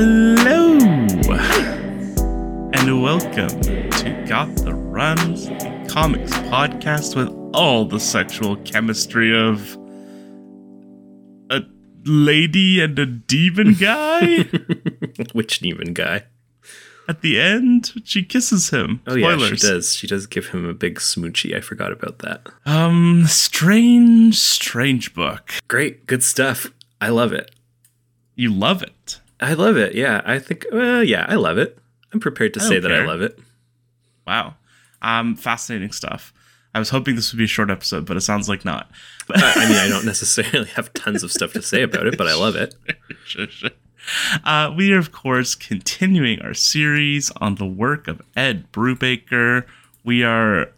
Hello, and welcome to Got the Runs, the comics podcast with all the sexual chemistry of a lady and a demon guy. Which demon guy? At the end, she kisses him. Oh yeah, she does. She does give him a big smoochie. I forgot about that. Um, strange, strange book. Great, good stuff. I love it. You love it. I love it. Yeah, I think. Well, yeah, I love it. I'm prepared to I say that I love it. Wow. Um, fascinating stuff. I was hoping this would be a short episode, but it sounds like not. I, I mean, I don't necessarily have tons of stuff to say about it, but I love it. Sure, sure. Uh, we are, of course, continuing our series on the work of Ed Brubaker. We are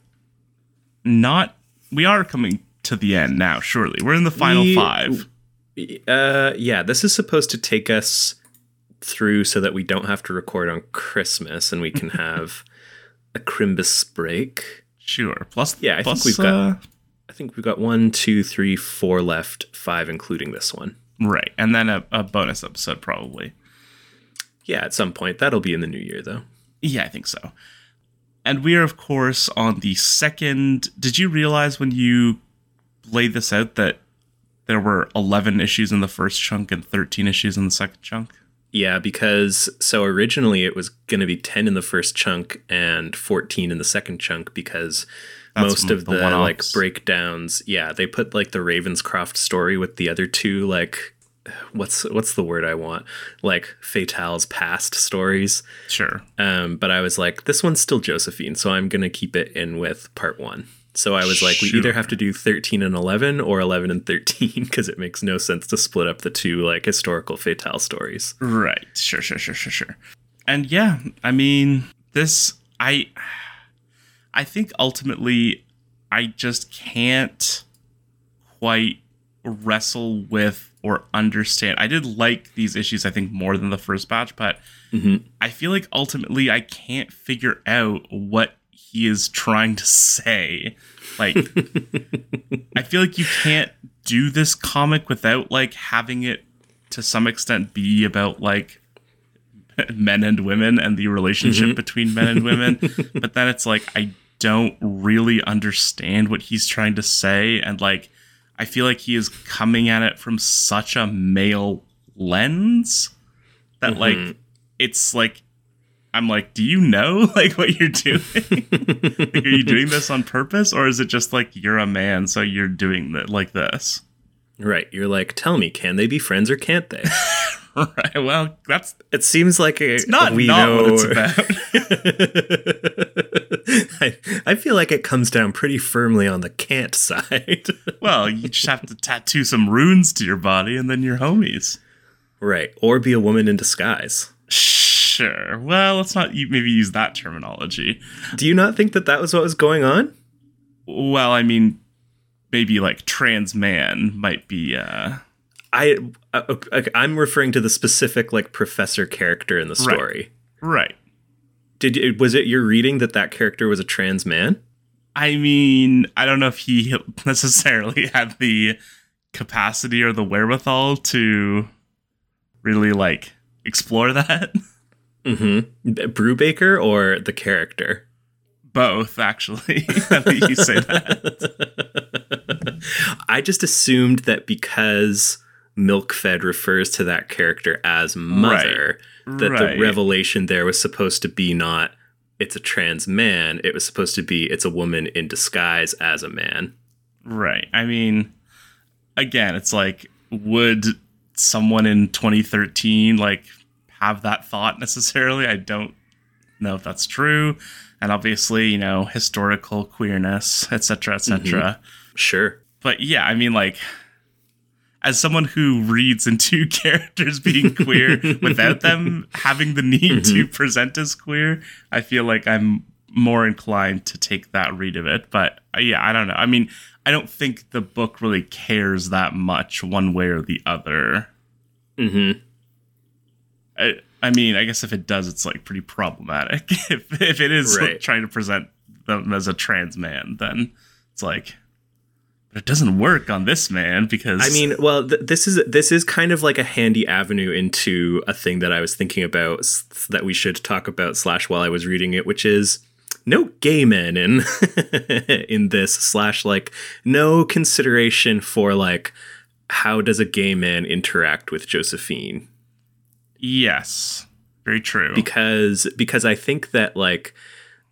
not. We are coming to the end now. Surely, we're in the final We- five. Uh, yeah, this is supposed to take us through so that we don't have to record on Christmas and we can have a Crimbus break. Sure. Plus, Yeah, I plus, think we've got- uh, I think we've got one, two, three, four left, five including this one. right, and then a, a bonus episode probably. Yeah, at some point. That'll be in the new year, though. Yeah, I think so. And we are, of course, on the second. Did you realize when you laid this out that there were 11 issues in the first chunk and 13 issues in the second chunk? Yeah, because so originally it was going to be 10 in the first chunk and 14 in the second chunk because That's most of the the, like breakdowns, yeah, they put like the Ravenscroft story with the other two like what's what's the word I want? Like Fatale's past stories. Sure. Um but I was like this one's still Josephine, so I'm going to keep it in with part 1. So I was like we either have to do 13 and 11 or 11 and 13 because it makes no sense to split up the two like historical Fatale stories. Right. Sure, sure, sure, sure, sure. And yeah, I mean, this I I think ultimately I just can't quite wrestle with or understand. I did like these issues I think more than the first batch, but Mhm. I feel like ultimately I can't figure out what he is trying to say. Like I feel like you can't do this comic without like having it to some extent be about like men and women and the relationship mm-hmm. between men and women. but then it's like I don't really understand what he's trying to say and like I feel like he is coming at it from such a male lens that like mm-hmm. it's like I'm like, do you know like what you're doing? like, are you doing this on purpose, or is it just like you're a man, so you're doing that like this? Right. You're like, tell me, can they be friends or can't they? right. Well, that's It seems like a, not we not know. what it's about. I, I feel like it comes down pretty firmly on the can't side. well, you just have to tattoo some runes to your body, and then you're homies. right. Or be a woman in disguise. Sure. Well, let's not maybe use that terminology. Do you not think that that was what was going on? Well, I mean, maybe like trans man might be. uh I, uh, okay, I'm referring to the specific like professor character in the story. Right. Did you, was it your reading that that character was a trans man? I mean, I don't know if he necessarily had the capacity or the wherewithal to really like explore that. Mm-hmm. Brubaker or the character? Both, actually. now that you say that. I just assumed that because Milkfed refers to that character as mother, that Right. the revelation there was supposed to be not it's a trans man, it was supposed to be it's a woman in disguise as a man. Right. I mean, again, it's like, would someone in 2013 like have that thought necessarily? I don't know if that's true. And obviously, you know, historical queerness, etc., etc. Sure. But yeah, I mean, like, as someone who reads into characters being queer without them having the need to present as queer, I feel like I'm more inclined to take that read of it. But uh, yeah, I don't know. I mean, I don't think the book really cares that much one way or the other. Mm-hmm. I, I mean, I guess if it does, it's like pretty problematic. if if it is like, trying to present them as a trans man, then it's like but it doesn't work on this man because I mean, well, th- this is this is kind of like a handy avenue into a thing that I was thinking about s- that we should talk about slash while I was reading it, which is no gay men in in this slash like no consideration for like how does a gay man interact with Josephine yes, very true. because because I think that like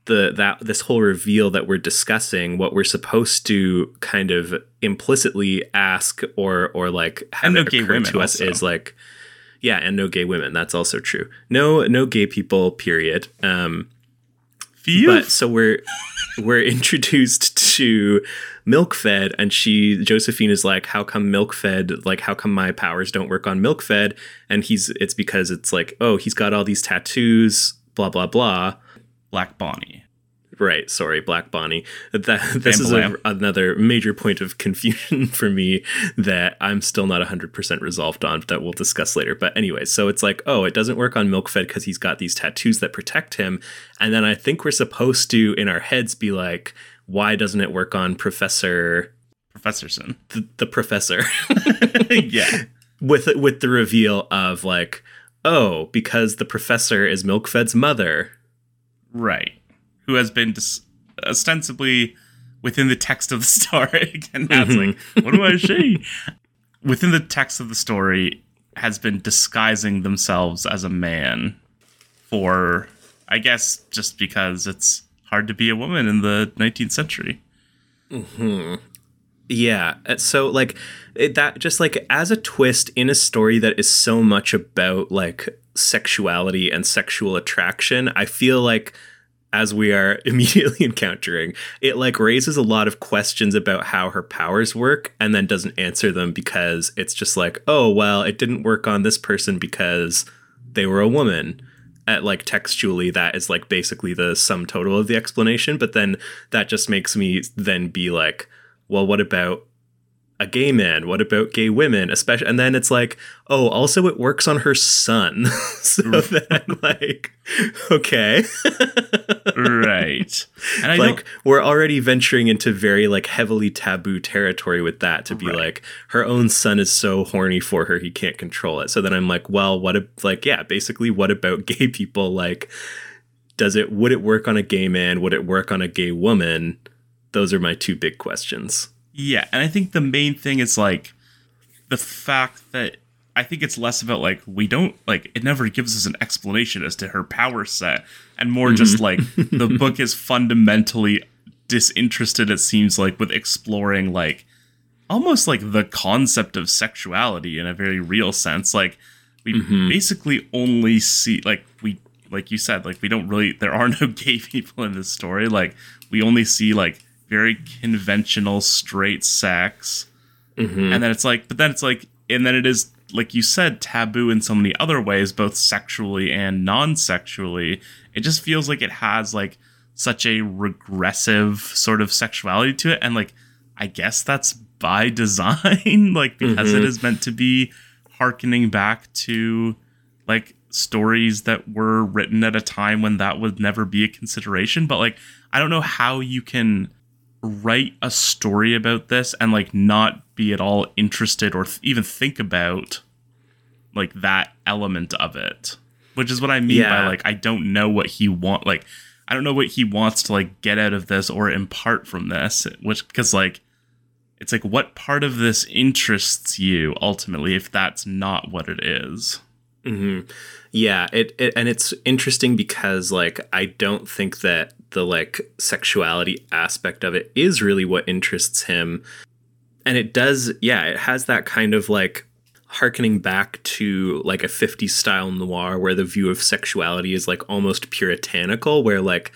the that this whole reveal that we're discussing what we're supposed to kind of implicitly ask or or like have no gay women to us also. is like yeah and no gay women that's also true no no gay people period um. But so we're we're introduced to milk fed and she josephine is like how come milk fed like how come my powers don't work on milk fed and he's it's because it's like oh he's got all these tattoos blah blah blah. Black Bonnie. Right sorry black bonnie that this is a, another major point of confusion for me that i'm still not 100% resolved on that we'll discuss later but anyway so it's like oh it doesn't work on milk fed because he's got these tattoos that protect him and then i think we're supposed to in our heads be like why doesn't it work on professor Professorson. the, the professor yeah. with with the reveal of like oh because the professor is milkfed's mother Right. Who has been dis- ostensibly within the text of the story. and now it's like, what do I say? Within the text of the story, has been disguising themselves as a man for, I guess, just because it's hard to be a woman in the 19th century. Hmm. Yeah. uh, So like it, that just like as a twist in a story that is so much about like sexuality and sexual attraction, I feel like as we are immediately encountering, it like raises a lot of questions about how her powers work and then doesn't answer them because it's just like, oh, well, it didn't work on this person because they were a woman. At like textually, that is like basically the sum total of the explanation. But then that just makes me then be like, well, what about a gay man? What about gay women? Especially, and then it's like, oh, also it works on her son. so mm. then, like, okay, right. And I like we're already venturing into very like heavily taboo territory with that. To be Right. like, her own son is so horny for her he can't control it. So then I'm like, well, what? If, like, yeah, basically, what about gay people? Like, does it? Would it work on a gay man? Would it work on a gay woman? Those are my two big questions. Yeah, and I think the main thing is like the fact that I think it's less about like we don't like it never gives us an explanation as to her power set and more just mm-hmm. like the book is fundamentally disinterested it seems like with exploring like almost like the concept of sexuality in a very real sense. Like we mm-hmm. basically only see like we like you said like we don't really there are no gay people in this story. Like we only see like very conventional straight sex. Mm-hmm. And then it's like but then it's like and then it is like you said taboo in so many other ways both sexually and non-sexually. It just feels like it has like such a regressive sort of sexuality to it. And like i guess that's by design like because it mm-hmm. is meant to be harkening back to like stories that were written at a time when that would never be a consideration. But like i don't know how you can write a story about this and like not be at all interested or th- even think about like that element of it. Which is what i mean by like i don't know what he want like i don't know what he wants to like get out of this or impart from this which because like it's like what part of this interests you ultimately if that's not what it is? Mm-hmm. Yeah, it, it and it's interesting because like I don't think that the like sexuality aspect of it is really what interests him. And it does, yeah, it has that kind of like harkening back to like a 50s style noir where the view of sexuality is like almost puritanical where like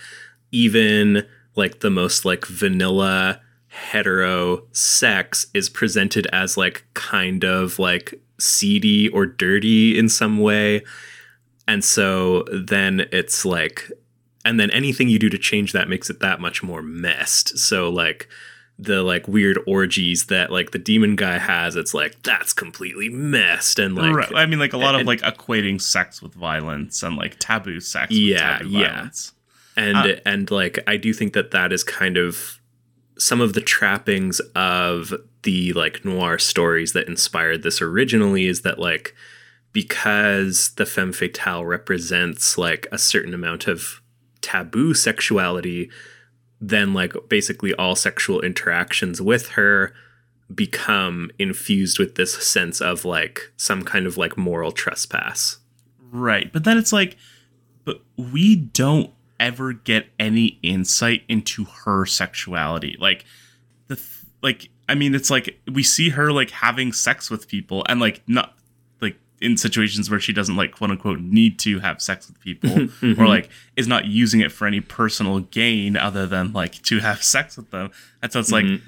even like the most like vanilla hetero sex is presented as like kind of like seedy or dirty in some way and so then it's like and then anything you do to change that makes it that much more messed so like the like weird orgies that like the demon guy has it's like that's completely messed and like right. i mean like a lot of like equating sex with violence and like taboo sex Yeah, taboo yeah. violence and Uh, and like i do think that that is kind of some of the trappings of the like noir stories that inspired this originally is that like because the femme fatale represents like a certain amount of taboo sexuality then like basically all sexual interactions with her become infused with this sense of like some kind of like moral trespass Right. But then it's like, but we don't ever get any insight into her sexuality. Like, the, th- like, I mean, it's like we see her like having sex with people and like not in situations where she doesn't like quote unquote need to have sex with people mm-hmm. or mm-hmm. like is not using it for any personal gain other than like to have sex with them. And so it's like, mm-hmm.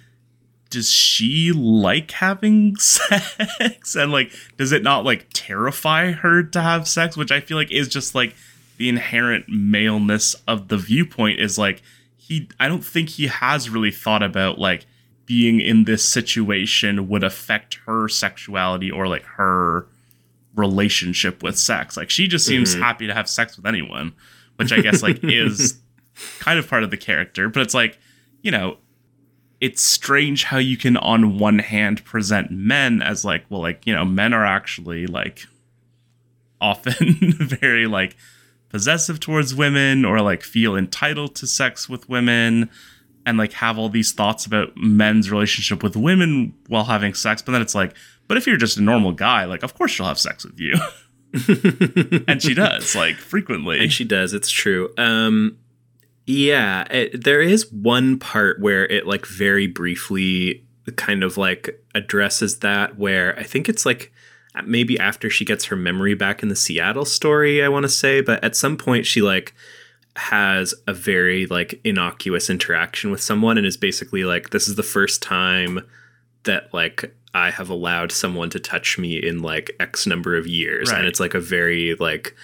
does she like having sex? And like does it not like terrify her to have sex? Which i feel like is just like the inherent maleness of the viewpoint is like he i don't think he has really thought about like being in this situation would affect her sexuality or like her relationship with sex. Like she just seems mm-hmm. happy to have sex with anyone which i guess like is kind of part of the character. But it's like you know it's strange how you can on one hand present men as like well like you know men are actually like often very like possessive towards women or like feel entitled to sex with women and like have all these thoughts about men's relationship with women while having sex. But then it's like but if you're just a normal guy like of course she'll have sex with you. And she does like frequently. And she does it's true. Um yeah it, there is one part where it like very briefly kind of like addresses that where i think it's like maybe after she gets her memory back in the seattle story i want to say but at some point she like has a very like innocuous interaction with someone and is basically like this is the first time that like I have allowed someone to touch me in like X number of years. Right. And it's like a very like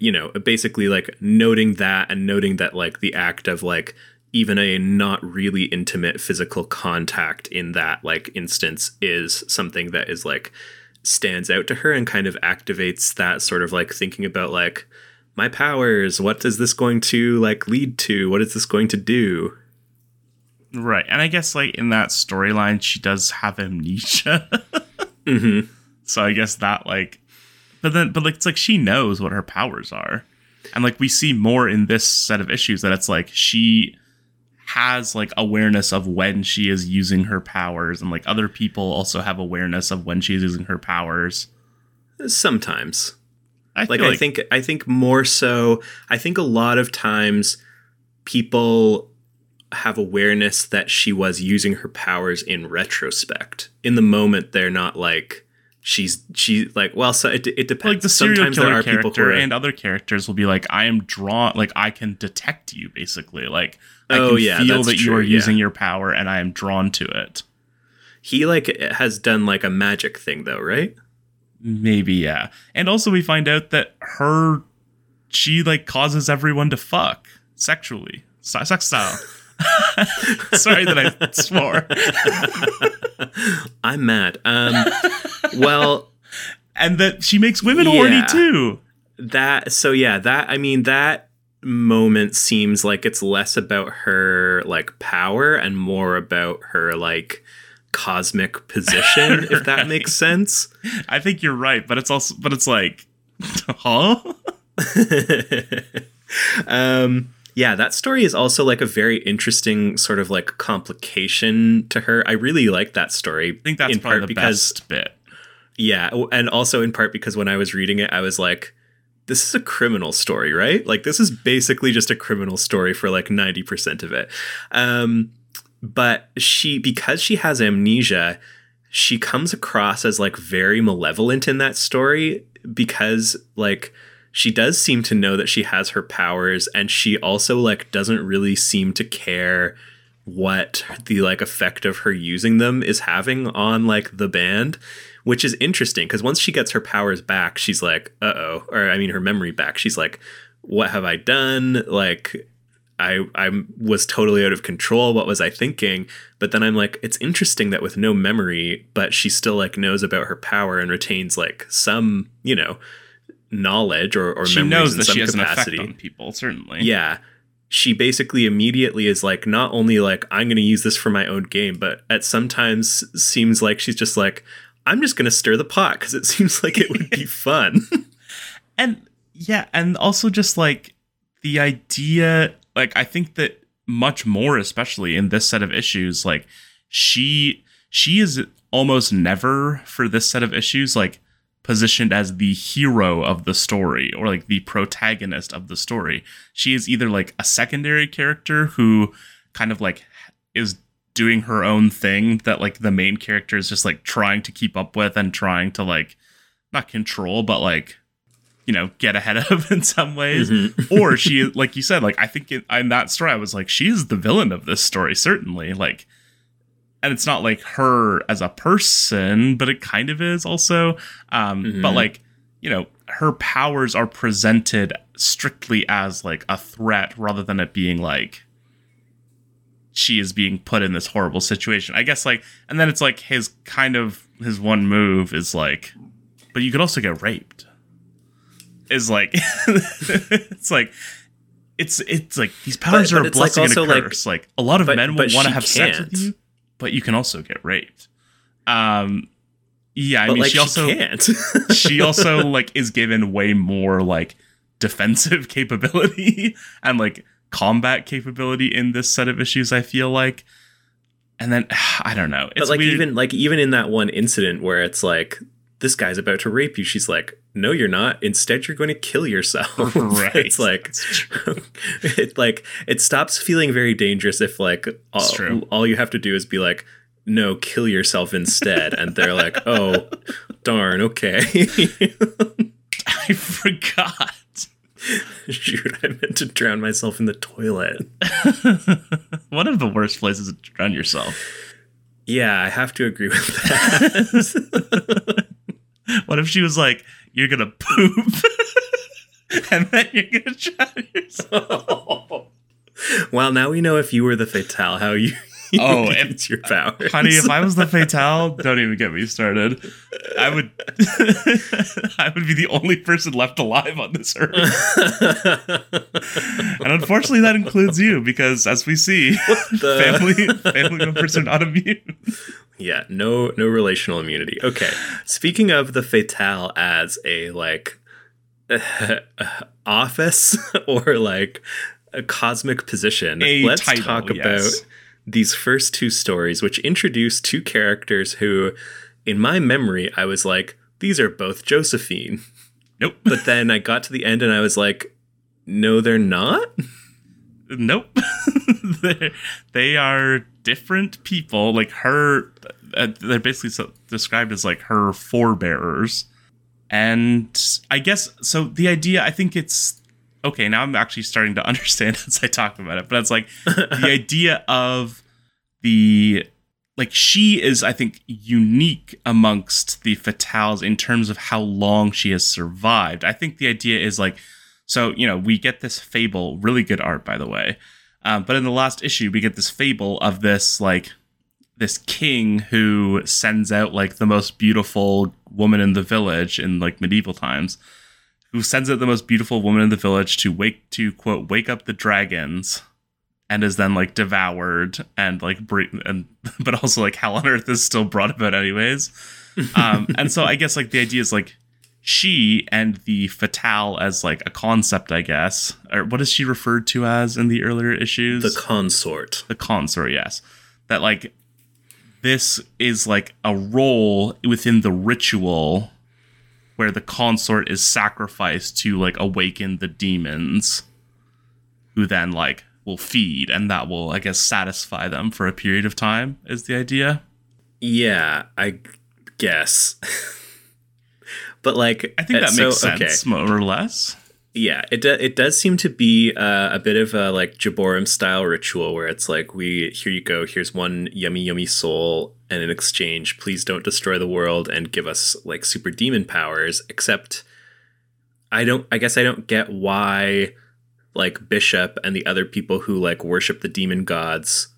you know, basically like noting that and noting that like the act of like even a not really intimate physical contact in that like instance is something that is like stands out to her and kind of activates that sort of like thinking about like my powers what is this going to like lead to what is this going to do Right. And I guess like in that storyline she does have amnesia. mm-hmm. so I guess that like but then but like it's like she knows what her powers are. And like we see more in this set of issues that it's like she has like awareness of when she is using her powers and like other people also have awareness of when she's using her powers. sometimes I like feel I think I think more so I think a lot of times people have awareness that she was using her powers in retrospect. In the moment they're not like she's she like well so it, it depends. like the serial Sometimes there killer are people character are, and other characters will be like, I am drawn like I can detect you basically. Like I Oh, can yeah, feel that you are yeah. using your power and I am drawn to it. he like has done like a magic thing though, right? Maybe, yeah. And also we find out that her she like causes everyone to fuck sexually. Sex style. Sorry that I swore. I'm mad. Um well And that she makes women Yeah. horny too. that so yeah that i mean that moment seems like it's less about her like power and more about her like cosmic position if that makes sense I think you're right, but it's also but it's like huh? um yeah that story is also like a very interesting sort of like complication to her i really like that story I think that's in probably part the because best bit. Yeah, and also in part because when I was reading it, I was like, this is a criminal story, right? Like this is basically just a criminal story for like 90% of it. Um but she because she has amnesia, she comes across as like very malevolent in that story because like she does seem to know that she has her powers and she also like doesn't really seem to care what the like effect of her using them is having on like the band which is interesting because once she gets her powers back she's like uh-oh or i mean her memory back she's like what have i done? Like i i was totally out of control. What was i thinking? But then i'm like it's interesting that with no memory but she still like knows about her power and retains like some you know knowledge or, or She memories knows in that some she has capacity an effect on people, certainly. yeah. she basically immediately is like not only like I'm going to use this for my own game, but at sometimes seems like she's just like I'm just going to stir the pot because it seems like it would be fun. and yeah, and also just like the idea, like I think that much more, especially in this set of issues, like she she is almost never for this set of issues like positioned as the hero of the story or like the protagonist of the story. She is either like a secondary character who kind of like is doing her own thing that like the main character is just like trying to keep up with and trying to like not control but like you know get ahead of in some ways mm-hmm. or she like you said like i think in, in that story i was like she is the villain of this story certainly like and it's not like her as a person, but it kind of is also. Um, mm-hmm. But like, you know, her powers are presented strictly as like a threat rather than it being like she is being put in this horrible situation. I guess like, and then it's like his kind of his one move is like, but you could also get raped. Is like, it's like it's it's like these powers but, are but a blessing like and a curse. Like, like, a lot of but, men will want to have can't. sex with you, but you can also get raped. Um, yeah, I but, mean, like, she also can't. she also like is given way more like defensive capability and like combat capability in this set of issues. I feel like, and then I don't know. It's but like weird. even like even in that one incident where it's like this guy's about to rape you, she's like, no, you're not. Instead, you're going to kill yourself. Right. it's like, it like it stops feeling very dangerous if like all, all you have to do is be like, no, kill yourself instead. and they're like, oh, darn, okay. I forgot. Shoot, I meant to drown myself in the toilet. One of the worst places to drown yourself. Yeah, I have to agree with that. what if she was like, you're gonna poop and then you're gonna drown yourself? well, now we know if you were the fatale, how you oh, it's your power, Honey, if I was the Fatale, don't even get me started. I would I would be the only person left alive on this earth. and unfortunately that includes you because as we see, family family members are not immune. Yeah, no no relational immunity. Okay. Speaking of the Fatale as a like office or like a cosmic position, a let's title, talk yes. about these first two stories, which introduce two characters who, in my memory, I was like, these are both Josephine. Nope. but then I got to the end and I was like, no, they're not. Nope. they are different people. Like her, uh, they're basically so described as like her forebearers. And I guess so. The idea, I think it's okay, now I'm actually starting to understand as I talk about it. But it's like the idea of the like she is, I think, unique amongst the fatales in terms of how long she has survived. I think the idea is like, so you know, we get this fable, really good art, by the way. Um, but in the last issue, we get this fable of this like this king who sends out like the most beautiful woman in the village in like medieval times who sends out the most beautiful woman in the village to wake to quote wake up the dragons and is then like devoured and like bre- and but also like hell on earth is still brought about anyways um and so i guess like the idea is like she and the fatale as like a concept i guess. Or what is she referred to as in the earlier issues? The consort. The consort yes. That like this is like a role within the ritual where the consort is sacrificed to like awaken the demons who then like will feed and that will i guess satisfy them for a period of time is the idea. Yeah i guess but like i think that so, makes sense okay. more or less yeah it, do, it does seem to be uh, a bit of a like jaborim style ritual where it's like we here you go here's one yummy yummy soul and in exchange, please don't destroy the world and give us like super demon powers. Except, I don't. I guess I don't get why like Bishop and the other people who like worship the demon gods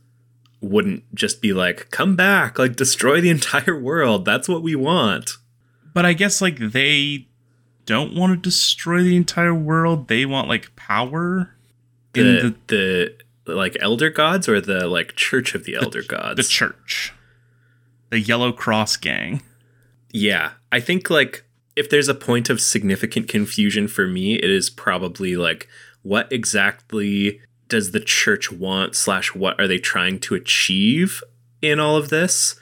wouldn't just be like, come back, like destroy the entire world. That's what we want. But I guess like they don't want to destroy the entire world. They want like power. The, In the like elder gods or the like church of the elder gods? the church, the Yellow Cross gang. Yeah, I think like if there's a point of significant confusion for me, it is probably like what exactly does the church want slash what are they trying to achieve in all of this?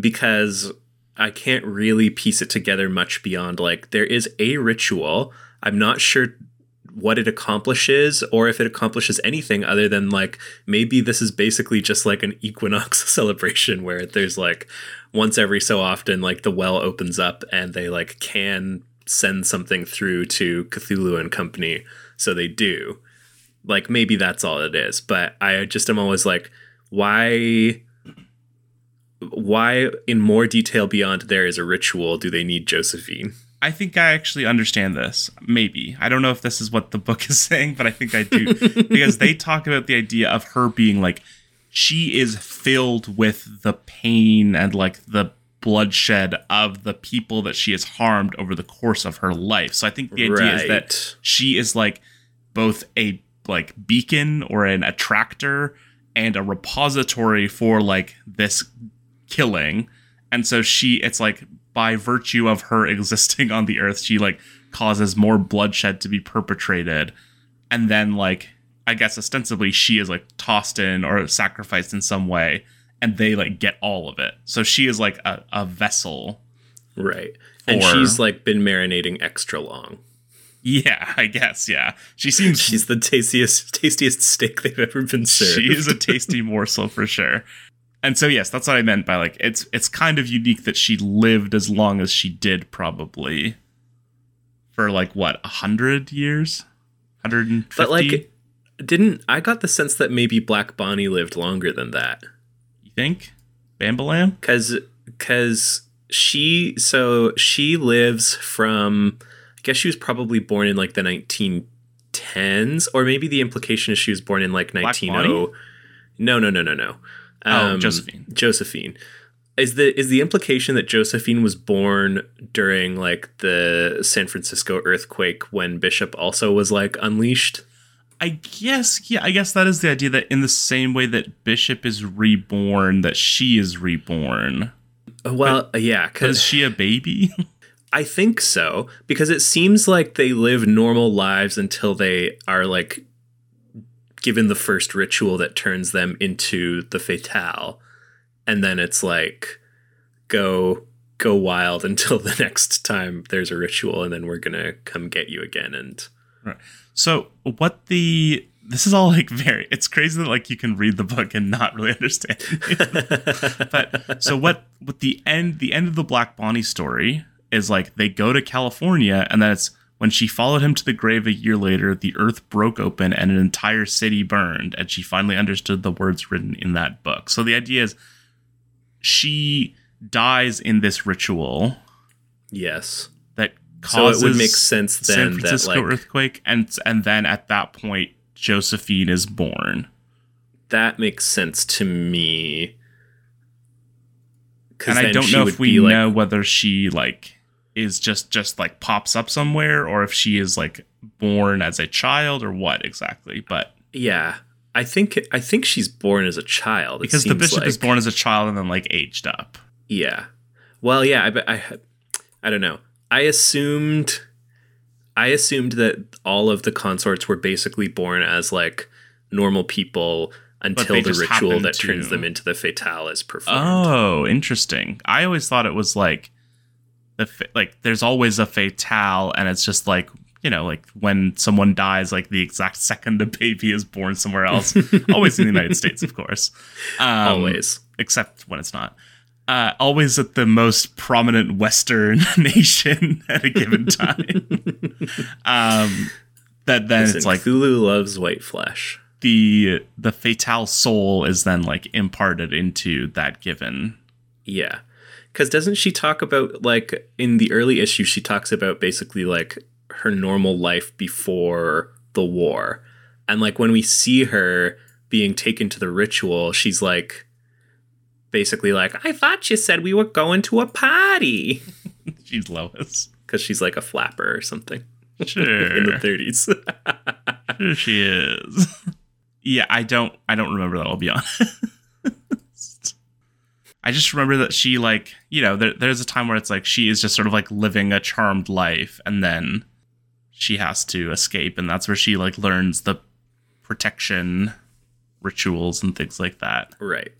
Because I can't really piece it together much beyond like there is a ritual. I'm not sure what it accomplishes or if it accomplishes anything other than like maybe this is basically just like an equinox celebration where there's like once every so often like the well opens up and they like can send something through to Cthulhu and company. So they do. Like maybe that's all it is. But I just am always like why why in more detail beyond there is a ritual do they need Josephine I think I actually understand this. Maybe. I don't know if this is what the book is saying, but I think I do. because they talk about the idea of her being like, she is filled with the pain and like the bloodshed of the people that she has harmed over the course of her life. So I think the idea is that she is like both a like beacon or an attractor and a repository for like this killing. And so she it's like by virtue of her existing on the earth she like causes more bloodshed to be perpetrated. And then like i guess ostensibly she is like tossed in or sacrificed in some way and they like get all of it. So she is like a, a vessel. Right. And she's like been marinating extra long. Yeah i guess yeah. She seems She's the tastiest tastiest steak they've ever been served. She is a tasty morsel for sure. And so yes, that's what I meant by like it's it's kind of unique that she lived as long as she did probably for like what, a hundred years? Hundred and fifty? but like didn't I got the sense that maybe Black Bonnie lived longer than that you think? Bambalam? cuz cuz she so she lives from I guess she was probably born in like the 1910s or maybe the implication is she was born in like Black 190 Bonnie? Oh. No, no, no, no, no. Oh, um, Josephine. Josephine. Is the is the implication that Josephine was born during like the San Francisco earthquake when Bishop also was like unleashed? I guess yeah, I guess that is the idea that in the same way that Bishop is reborn, that she is reborn. Uh, well, uh, yeah, because is she a baby? I think so because it seems like they live normal lives until they are like given the first ritual that turns them into the fatale, and then it's like go go wild until the next time there's a ritual, and then we're gonna come get you again. And So what the this is all like very it's crazy that like you can read the book and not really understand. but so what what the end the end of the Black Bonnie story is like they go to California and then it's when she followed him to the grave a year later, the earth broke open and an entire city burned, and she finally understood the words written in that book. So the idea is she dies in this ritual yes, that so it causes would make sense San then that Francisco like earthquake, and and then at that point, Josephine is born. that makes sense to me. And I don't know if we like, know whether she like is just just like pops up somewhere, or if she is like born as a child, or what exactly. But Yeah, I think I think she's born as a child. Because the bishop is born as a child and then like aged up. Yeah. Well, yeah. I, I I don't know. I assumed I assumed that all of the consorts were basically born as like normal people until the ritual that turns them into the fatale is performed. Oh, interesting. I always thought it was like the fa- like there's always a fatale, and it's just like you know like when someone dies, like the exact second a baby is born somewhere else. always in the United States, of course. Um, Always. except when it's not. Uh, always at the most prominent Western nation at a given time. um, that then Listen, it's like Cthulhu loves white flesh. the the fatale soul is then like imparted into that given Yeah. Cuz doesn't she talk about like in the early issue she talks about basically like her normal life before the war. And like when we see her being taken to the ritual, she's like basically like, "I thought you said we were going to a party." she's Lois. Cuz she's like a flapper or something Sure. in the 30s. sure she is. Yeah, I don't I don't remember that, I'll be honest. I just remember that she like, you know, there, there's a time where it's like she is just sort of like living a charmed life and then she has to escape and that's where she like learns the protection rituals and things like that. Right.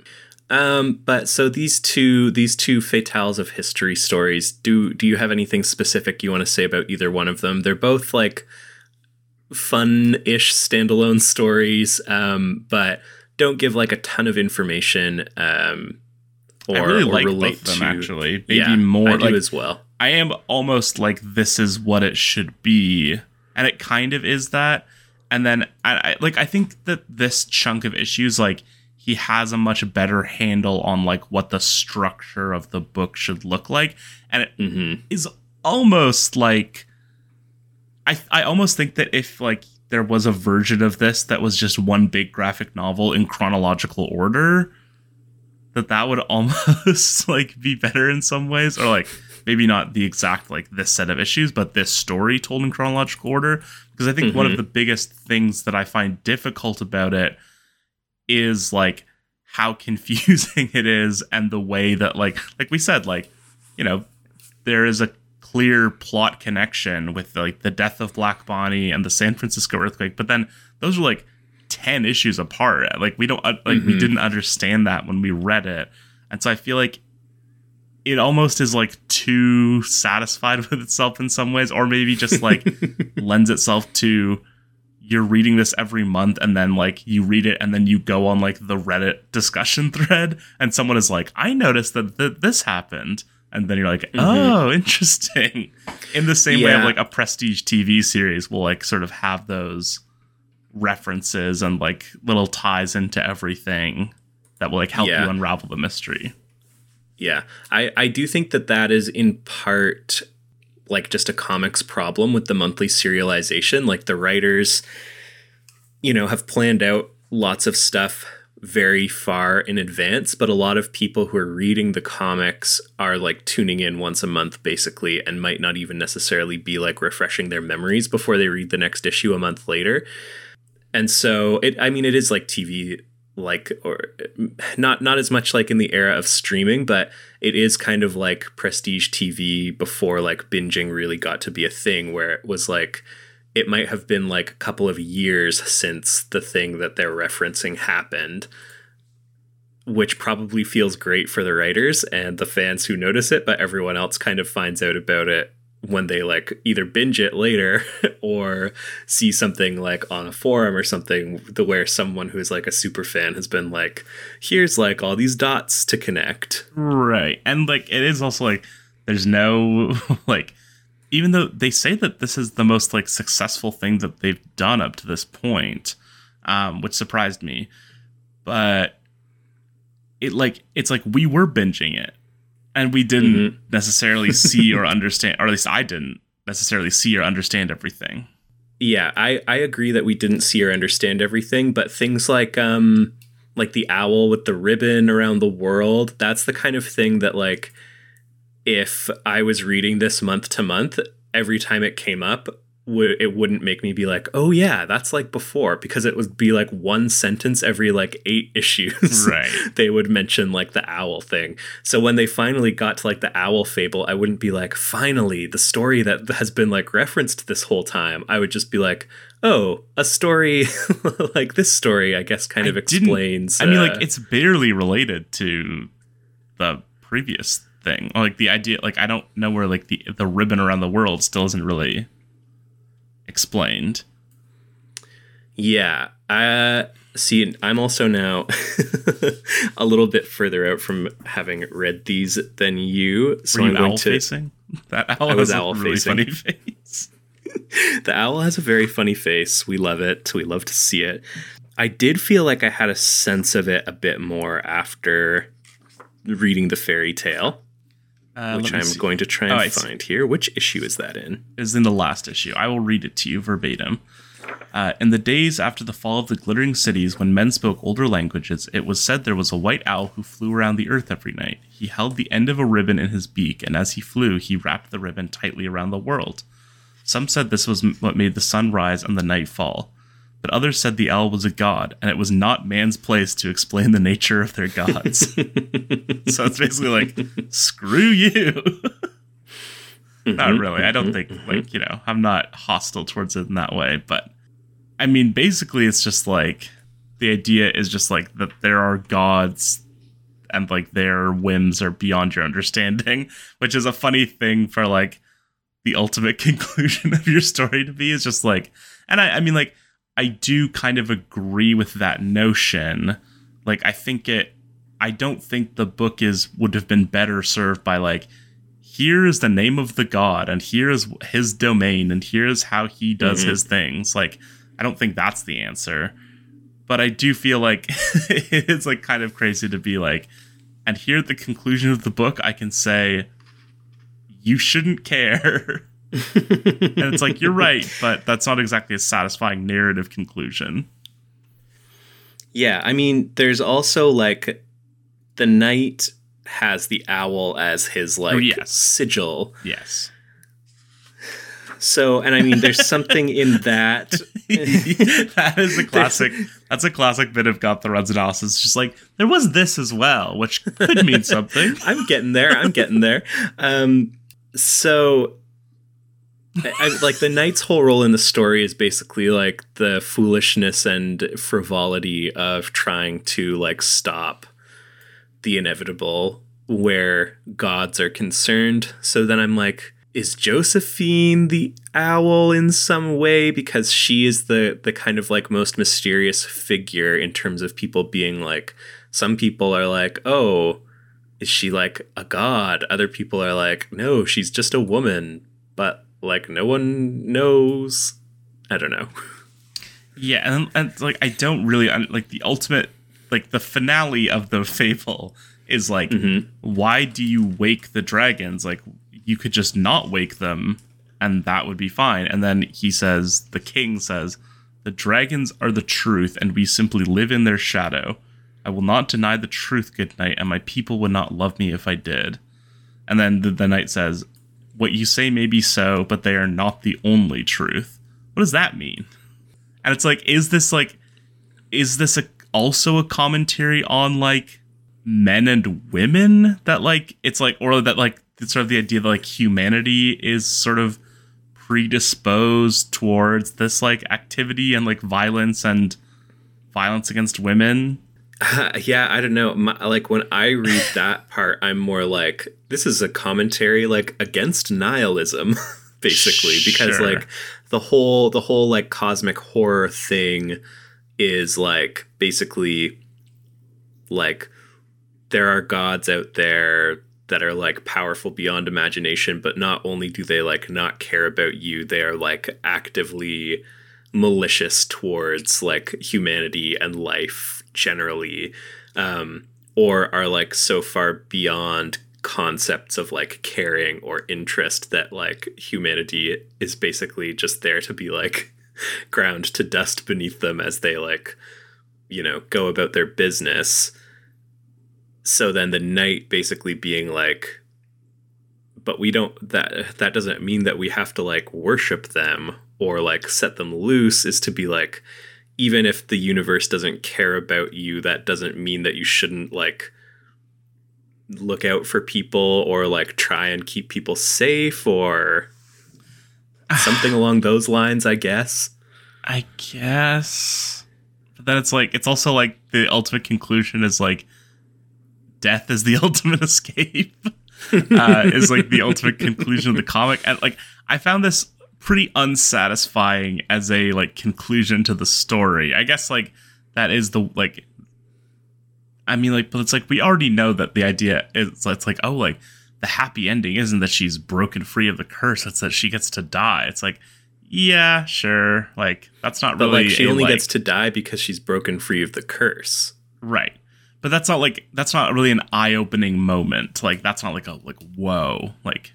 Um, but so these two these two fatales of history stories, do do you have anything specific you want to say about either one of them? They're both like fun-ish standalone stories, um, but don't give like a ton of information. Um, or, I really or like relate them to, actually. Maybe yeah, more I do like, as well. I am almost like this is what it should be, and it kind of is that. And then I, I like I think that this chunk of issues like he has a much better handle on like what the structure of the book should look like, and it mm-hmm. is almost like I I almost think that if like there was a version of this that was just one big graphic novel in chronological order that that would almost like be better in some ways or like maybe not the exact like this set of issues but this story told in chronological order because i think mm-hmm. one of mm-hmm. the biggest things that i find difficult about it is like how confusing it is and the way that like like we said like you know there is a clear plot connection with like the death of Black Bonnie and the San Francisco earthquake, but then those are like 10 issues apart. Like we don't uh, like mm-hmm. we didn't understand that when we read it. And so I feel like it almost is like too satisfied with itself in some ways or maybe just like lends itself to you're reading this every month and then like you read it and then you go on like the Reddit discussion thread and someone is like, "I noticed that th- this happened." and then you're like, mm-hmm. oh, interesting. In the same yeah. way of like a prestige TV series will like sort of have those references and like little ties into everything that will like help yeah. you unravel the mystery. Yeah, I I do think that that is in part like just a comics problem with the monthly serialization. Like the writers, you know, have planned out lots of stuff very far in advance, but a lot of people who are reading the comics are like tuning in once a month basically and might not even necessarily be like refreshing their memories before they read the next issue a month later. And so it I mean it is like TV like or not not as much like in the era of streaming, but it is kind of like prestige TV before like binging really got to be a thing where it was like it might have been like a couple of years since the thing that they're referencing happened which probably feels great for the writers and the fans who notice it but everyone else kind of finds out about it when they like either binge it later or see something like on a forum or something the where someone who's like a super fan has been like here's like all these dots to connect. Right. And like it is also like there's no like even though they say that this is the most like successful thing that they've done up to this point, um, which surprised me, but it like it's like we were binging it, and we didn't mm-hmm. necessarily see or understand, or at least I didn't necessarily see or understand everything. Yeah, I I agree that we didn't see or understand everything, but things like um like the owl with the ribbon around the world, that's the kind of thing that like if I was reading this month to month, every time it came up, it wouldn't make me be like, oh yeah, that's like before, because it would be like one sentence every like eight issues. Right. they would mention like the owl thing. So when they finally got to like the owl fable, I wouldn't be like, finally, the story that has been like referenced this whole time. I would just be like, oh, a story like this story, I guess, kind I of explains. I mean, like uh, it's barely related to the previous thing. Like the idea, like I don't know where like the the ribbon around the world still isn't really explained. Yeah, uh, see, I'm also now a little bit further out from having read these than you. So Were you I'm owl to, facing? That owl I was owl really facing. funny face. the owl has a very funny face. We love it. We love to see it. I did feel like I had a sense of it a bit more after reading the fairy tale. Uh, which I'm see. going to try and oh, find here. Which issue is that in? Is in the last issue. I will read it to you verbatim. Uh, in the days after the fall of the glittering cities, when men spoke older languages, it was said there was a white owl who flew around the earth every night. He held the end of a ribbon in his beak, and as he flew, he wrapped the ribbon tightly around the world. Some said this was what made the sun rise and the night fall. But others said the owl was a god, and it was not man's place to explain the nature of their gods. so it's basically like, screw you. not mm-hmm. really. I don't mm-hmm. think, mm-hmm. like, you know, I'm not hostile towards it in that way, but I mean, basically, it's just like the idea is just like that there are gods and like their whims are beyond your understanding, which is a funny thing for like the ultimate conclusion of your story to be is just like, and I, I mean, like, I do kind of agree with that notion. Like, I think it, I don't think the book is would have been better served by like, here is the name of the god, and here is his domain, and here is how he does mm-hmm. his things. Like, I don't think that's the answer. But I do feel like it's like kind of crazy to be like, and here at the conclusion of the book, I can say, you shouldn't care. and it's like, you're right, but that's not exactly a satisfying narrative conclusion. Yeah, I mean, there's also like the knight has the owl as his like oh, yes. sigil. Yes. So, and I mean, there's something in that. that is a classic. That's a classic bit of Got the Runs analysis. Just like there was this as well, which could mean something. I'm getting there. I'm getting there. Um, so, I, like the knight's whole role in the story is basically like the foolishness and frivolity of trying to like stop the inevitable where gods are concerned. So then I'm like is Josephine the owl in some way because she is the the kind of like most mysterious figure in terms of people being like some people are like, "Oh, is she like a god?" Other people are like, "No, she's just a woman." But like no one knows. I don't know. Yeah, and, and like I don't really like the ultimate like the finale of the fable is like mm-hmm. why do you wake the dragons? Like you could just not wake them and that would be fine. And then he says, the king says, the dragons are the truth and we simply live in their shadow. I will not deny the truth, good knight, and my people would not love me if I did. And then the, the knight says, What you say may be so, but they are not the only truth. What does that mean? And it's like, is this like, is this a, also a commentary on like men and women that like, it's like, or that like it's sort of the idea that like humanity is sort of predisposed towards this like activity and like violence and violence against women. Uh, yeah, I don't know. My, like when I read that part, I'm more like this is a commentary like against nihilism, basically, because sure. like the whole the whole like cosmic horror thing is like basically like there are gods out there that are like powerful beyond imagination, but not only do they like not care about you, they are like actively malicious towards like humanity and life generally, um, or are like so far beyond concepts of like caring or interest that like humanity is basically just there to be like ground to dust beneath them as they like you know go about their business. So then the knight basically being like but we don't that that doesn't mean that we have to like worship them or like set them loose is to be like even if the universe doesn't care about you that doesn't mean that you shouldn't like look out for people or like try and keep people safe or something along those lines i guess. I guess. But then it's like it's also like the ultimate conclusion is like death is the ultimate escape. Uh, is like the ultimate conclusion of the comic. And like i found this pretty unsatisfying as a like conclusion to the story. I guess like that is the like i mean like but it's like we already know that the idea is it's like oh like the happy ending isn't that she's broken free of the curse it's that she gets to die. It's like yeah sure like that's not but really like she a, only like, gets to die because she's broken free of the curse. Right. But that's not like that's not really an eye-opening moment. Like that's not like a like whoa like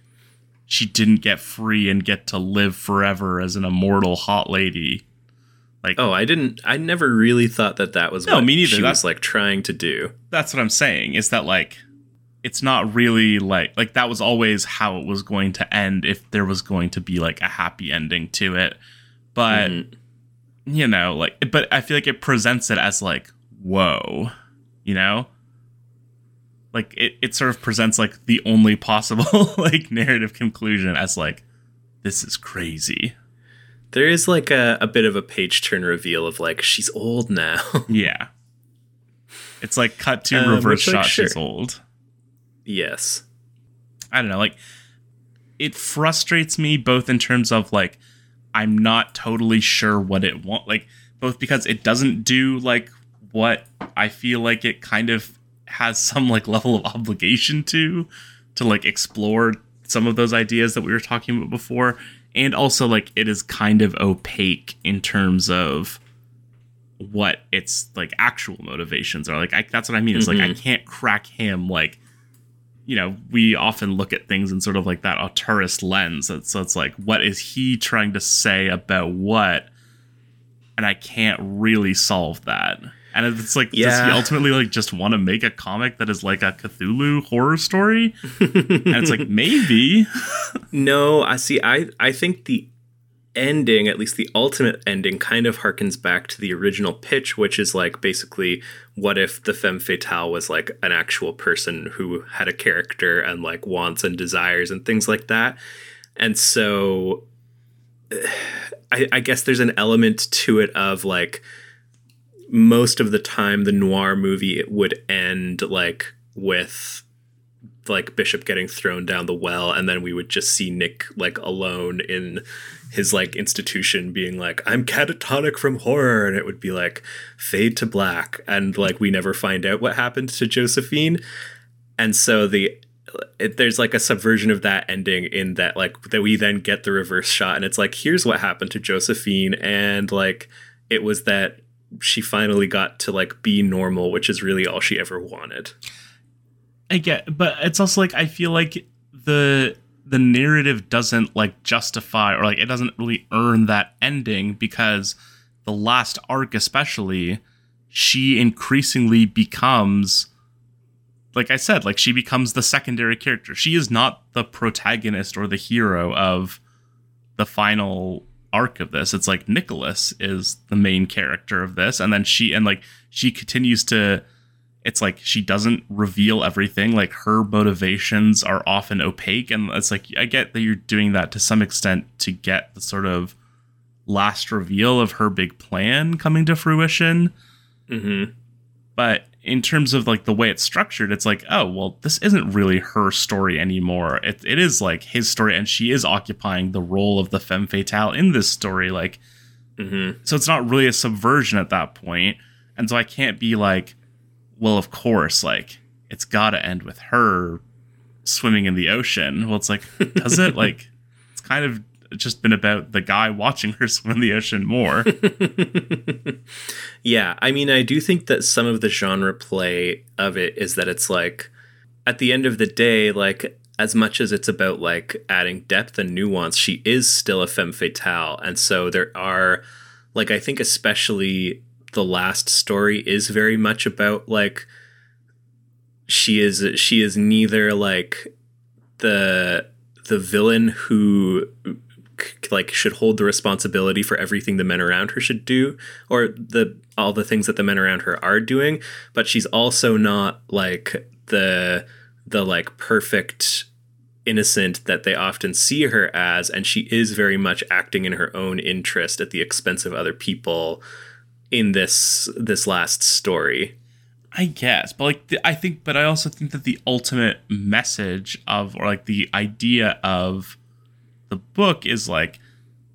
she didn't get free and get to live forever as an immortal hot lady like oh i didn't i never really thought that that was no, what me neither. she that's, was like trying to do that's what i'm saying is that like it's not really like like that was always how it was going to end if there was going to be like a happy ending to it but mm-hmm. you know, like, but I feel like it presents it as like, whoa, you know? Like it, it sort of presents like the only possible like narrative conclusion as like, this is crazy. There is like a, a bit of a page turn reveal of like she's old now. yeah. It's like cut to Um, reverse which, like, shot, she's old. yes. I don't know, like it frustrates me both in terms of like I'm not totally sure what it want like both because it doesn't do like what I feel like it kind of has some like level of obligation to to like explore some of those ideas that we were talking about before and also like it is kind of opaque in terms of what its like actual motivations are like I, that's what i mean it's like i mm-hmm. can't crack him like you know, we often look at things in sort of like that auteurist lens. So so it's like, what is he trying to say about what? And I can't really solve that. And it's like, does he ultimately like just want to make a comic that is like a Cthulhu horror story? and it's like, maybe. No, I see. I I think the ending, at least the ultimate ending, kind of harkens back to the original pitch, which is like basically, what if the femme fatale was like an actual person who had a character and like wants and desires and things like that, and so. I, I guess there's an element to it of like most of the time the noir movie would end like with like Bishop getting thrown down the well, and then we would just see Nick like alone in his like institution being like, I'm catatonic from horror, and it would be like fade to black, and like we never find out what happened to Josephine. And so the it, there's like a subversion of that ending in that like that we then get the reverse shot and it's like here's what happened to Josephine and like it was that she finally got to like be normal which is really all she ever wanted. I get, but it's also like I feel like the the narrative doesn't like justify or like it doesn't really earn that ending because the last arc especially she increasingly becomes like I said like she becomes the secondary character. She is not the protagonist or the hero of the final arc of this. It's like Nicholas is the main character of this and then she and like she continues to it's like she doesn't reveal everything like her motivations are often opaque and it's like i get that you're doing that to some extent to get the sort of last reveal of her big plan coming to fruition Mm-hmm. but in terms of like the way it's structured it's like oh well this isn't really her story anymore it, it is like his story and she is occupying the role of the femme fatale in this story like Mm-hmm. so it's not really a subversion at that point. point and so i can't be like well of course like it's gotta end with her swimming in the ocean well it's like does it like it's kind of just been about the guy watching her swim in the ocean more Yeah, I mean, I do think that some of the genre play of it is that it's like, at the end of the day, like, as much as it's about like adding depth and nuance, she is still a femme fatale. And so there are, like, I think especially the last story is very much about like, she is she is neither like the the villain who like should hold the responsibility for everything the men around her should do or the all the things that the men around her are doing. But she's also not like the the like perfect innocent that they often see her as and she is very much acting in her own interest at the expense of other people in this this last story. I guess, but like the, I think, but I also think that the ultimate message of, or like the idea of the book is like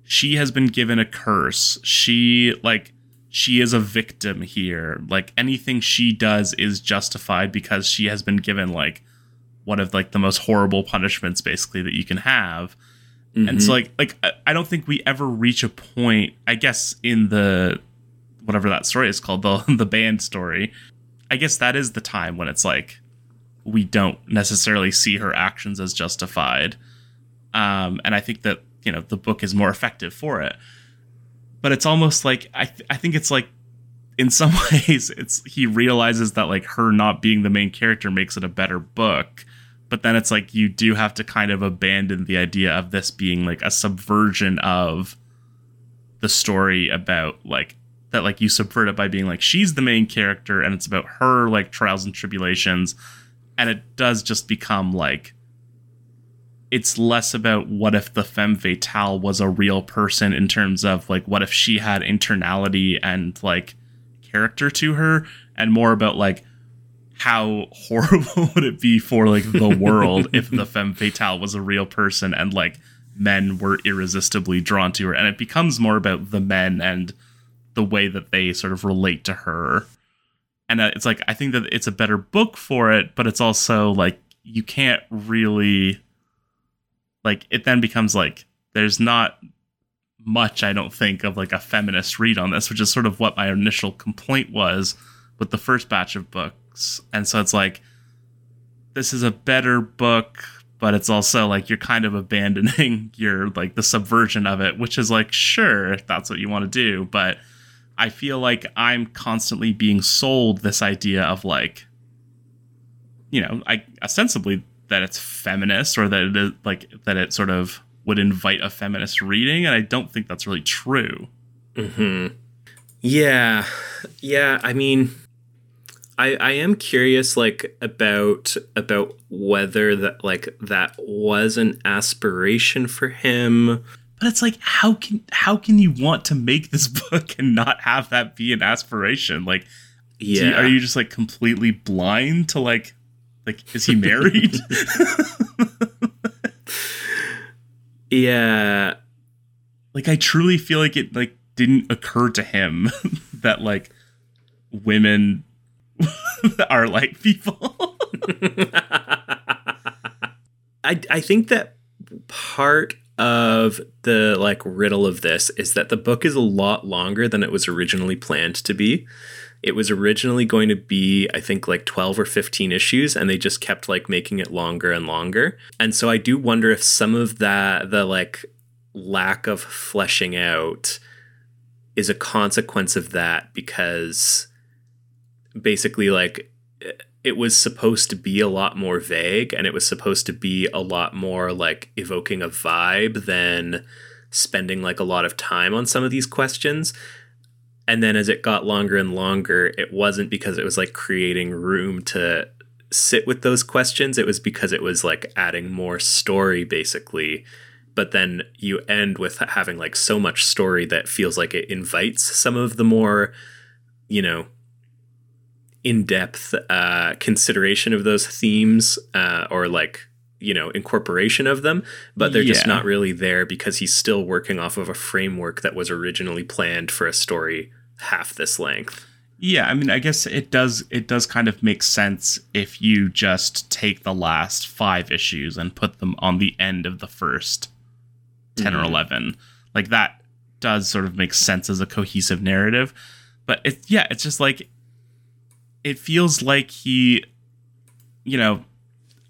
she has been given a curse. She like she is a victim here. Like anything she does is justified because she has been given like one of like the most horrible punishments basically that you can have. And so mm-hmm. like like I- I don't think we ever reach a point, I guess in the whatever that story is called, the the band story. I guess that is the time when it's like we don't necessarily see her actions as justified. Um, and I think that, you know, the book is more effective for it. But it's almost like I th- I think it's like in some ways it's he realizes that like her not being the main character makes it a better book. But then it's like you do have to kind of abandon the idea of this being like a subversion of the story about like that like you subvert it by being like she's the main character and it's about her like trials and tribulations and it does just become like it's less about what if the femme fatale was a real person in terms of like what if she had internality and like character to her and more about like how horrible would it be for like the world if the femme fatale was a real person and like men were irresistibly drawn to her. And it becomes more about the men and the way that they sort of relate to her. And it's like i think that it's a better book for it but it's also like you can't really like it then becomes like there's not much i don't think of like a feminist read on this which is sort of what my initial complaint was with the first batch of books. And so it's like this is a better book but it's also like you're kind of abandoning your like the subversion of it which is like sure that's what you want to do but i feel like i'm constantly being sold this idea of like you know i ostensibly that it's feminist or that it is like that it sort of would invite a feminist reading and i don't think that's really true hmm Yeah, yeah. I mean, I I am curious, like about about whether that like that was an aspiration for him. but it's like how can how can you want to make this book and not have that be an aspiration like do you- Yeah, are you just like completely blind to like like is he married? Yeah, like i truly feel like it like didn't occur to him that like women are like people. I I think that part of the like riddle of this is that the book is a lot longer than it was originally planned to be. It was originally going to be I think like 12 or 15 issues and they just kept like making it longer and longer. And so I do wonder if some of that the like lack of fleshing out is a consequence of that because basically like it was supposed to be a lot more vague and it was supposed to be a lot more like evoking a vibe than spending like a lot of time on some of these questions and then as it got longer and longer it wasn't because it was like creating room to sit with those questions. It was because it was like adding more story basically. But then you end with having like so much story that feels like it invites some of the more you know in-depth uh, consideration of those themes uh, or like you know incorporation of them. But they're just not really there because he's still working off of a framework that was originally planned for a story half this length Yeah, I mean, I guess it does. It does kind of make sense if you just take the last five issues and put them on the end of the first 10 or Mhm. eleven. Like that does sort of make sense as a cohesive narrative. But it, yeah, it's just like it feels like he, you know,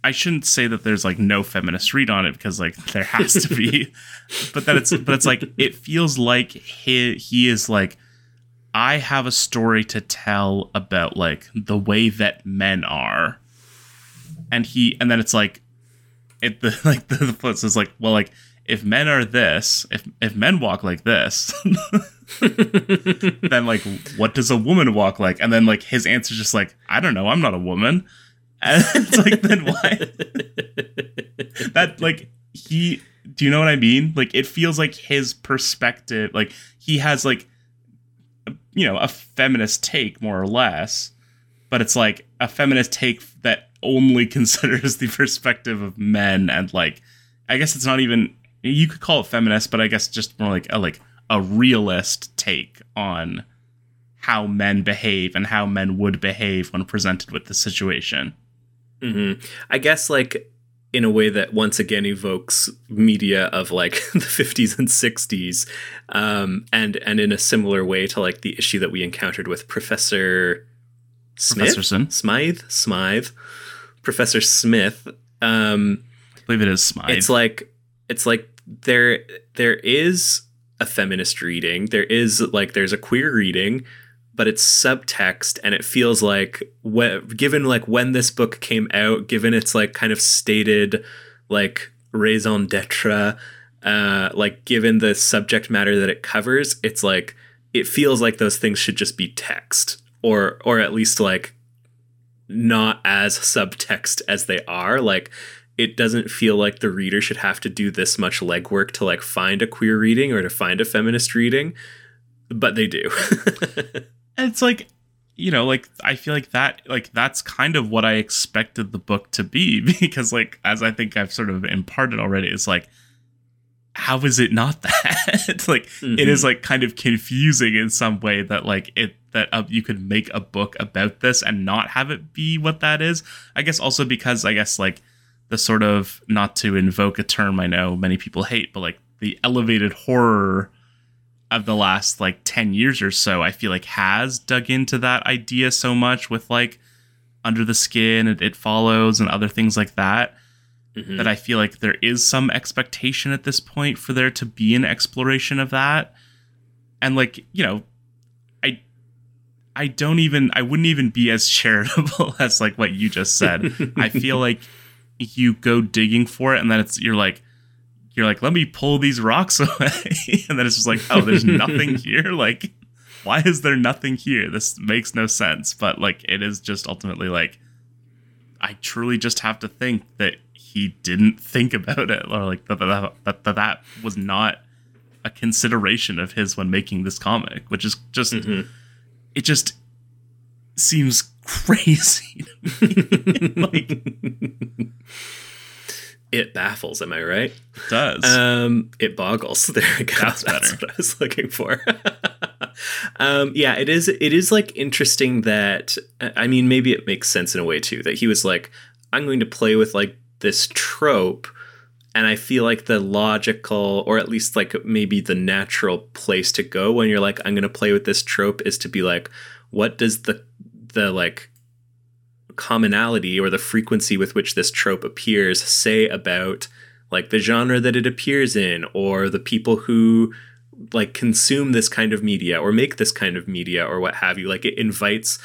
I shouldn't say that there's like no feminist read on it because like there has to be, but that it's but it's like it feels like he he is like I have a story to tell about like the way that men are. And he and then it's like it the like the, the is like, well like if men are this, if if men walk like this, then like what does a woman walk like? And then like his answer's just like, I don't know, I'm not a woman. And it's like then why that like he do you know what I mean? Like it feels like his perspective, like he has like you know, a feminist take more or less, but it's like a feminist take that only considers the perspective of men and like I guess it's not even you could call it feminist, but I guess just more like a like a realist take on how men behave and how men would behave when presented with the situation. Mm-hmm. I guess like in a way that once again evokes media of like the 50s and 60s um, and and in a similar way to like the issue that we encountered with Professor Smith Professorson. Smythe Smythe Professor Smith um, I believe it is Smythe. it's like it's like there there is a feminist reading there is like there's a queer reading but it's subtext and it feels like wh- given like when this book came out given its like kind of stated like raison d'etre uh, like given the subject matter that it covers, it's like it feels like those things should just be text or or at least like not as subtext as they are. Like it doesn't feel like the reader should have to do this much legwork to like find a queer reading or to find a feminist reading, but they do. it's like you know like i feel like that like that's kind of what i expected the book to be because like as i think i've sort of imparted already it's like how is it not that like mm-hmm. it is like kind of confusing in some way that like it that uh, you could make a book about this and not have it be what that is i guess also because i guess like the sort of not to invoke a term i know many people hate but like the elevated horror of the last like 10 years or so i feel like has dug into that idea so much with like under the skin and it follows and other things like that mm-hmm. that i feel like there is some expectation at this point for there to be an exploration of that and like you know i i don't even i wouldn't even be as charitable as like what you just said i feel like you go digging for it and then it's you're like you're like, let me pull these rocks away. and then it's just like, oh, there's nothing here. Like, why is there nothing here? This makes no sense. But like, it is just ultimately like, I truly just have to think that he didn't think about it, or like that that, that, that, that was not a consideration of his when making this comic, which is just, mm-hmm. it just seems crazy like it baffles. Am I right? It does. Um, it boggles. There we go. That's, That's what I was looking for. um, yeah, it is. It is like interesting that. I mean, maybe it makes sense in a way too that he was like, I'm going to play with like this trope. And I feel like the logical, or at least like maybe the natural place to go when you're like, I'm going to play with this trope is to be like, what does the the like commonality or the frequency with which this trope appears say about like the genre that it appears in or the people who like consume this kind of media or make this kind of media or what have you. Like it invites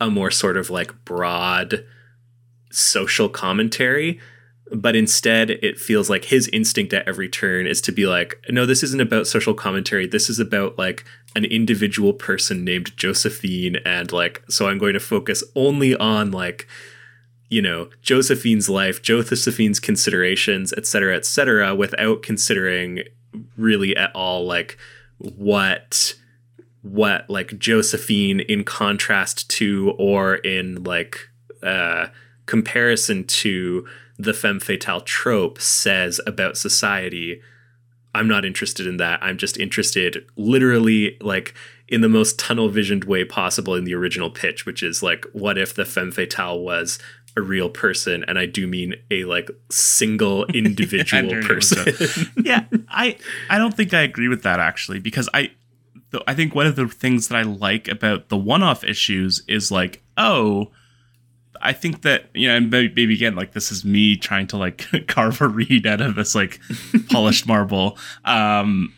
a more sort of like broad social commentary but instead it feels like his instinct at every turn is to be like no this isn't about social commentary. This is about like an individual person named josephine and like so i'm going to focus only on like you know josephine's life josephine's considerations etc etc without considering really at all like what what like josephine in contrast to or in like uh comparison to the femme fatale trope says about society. I'm not interested in that. I'm just interested literally like in the most tunnel visioned way possible in the original pitch, which is like, what if the femme fatale was a real person? And I do mean a like single individual person. yeah, I I don't think I agree with that actually, because I I think one of the things that I like about the one off issues is like, oh, I think that you know, and maybe again, like this is me trying to like carve a read out of this like polished marble. Um,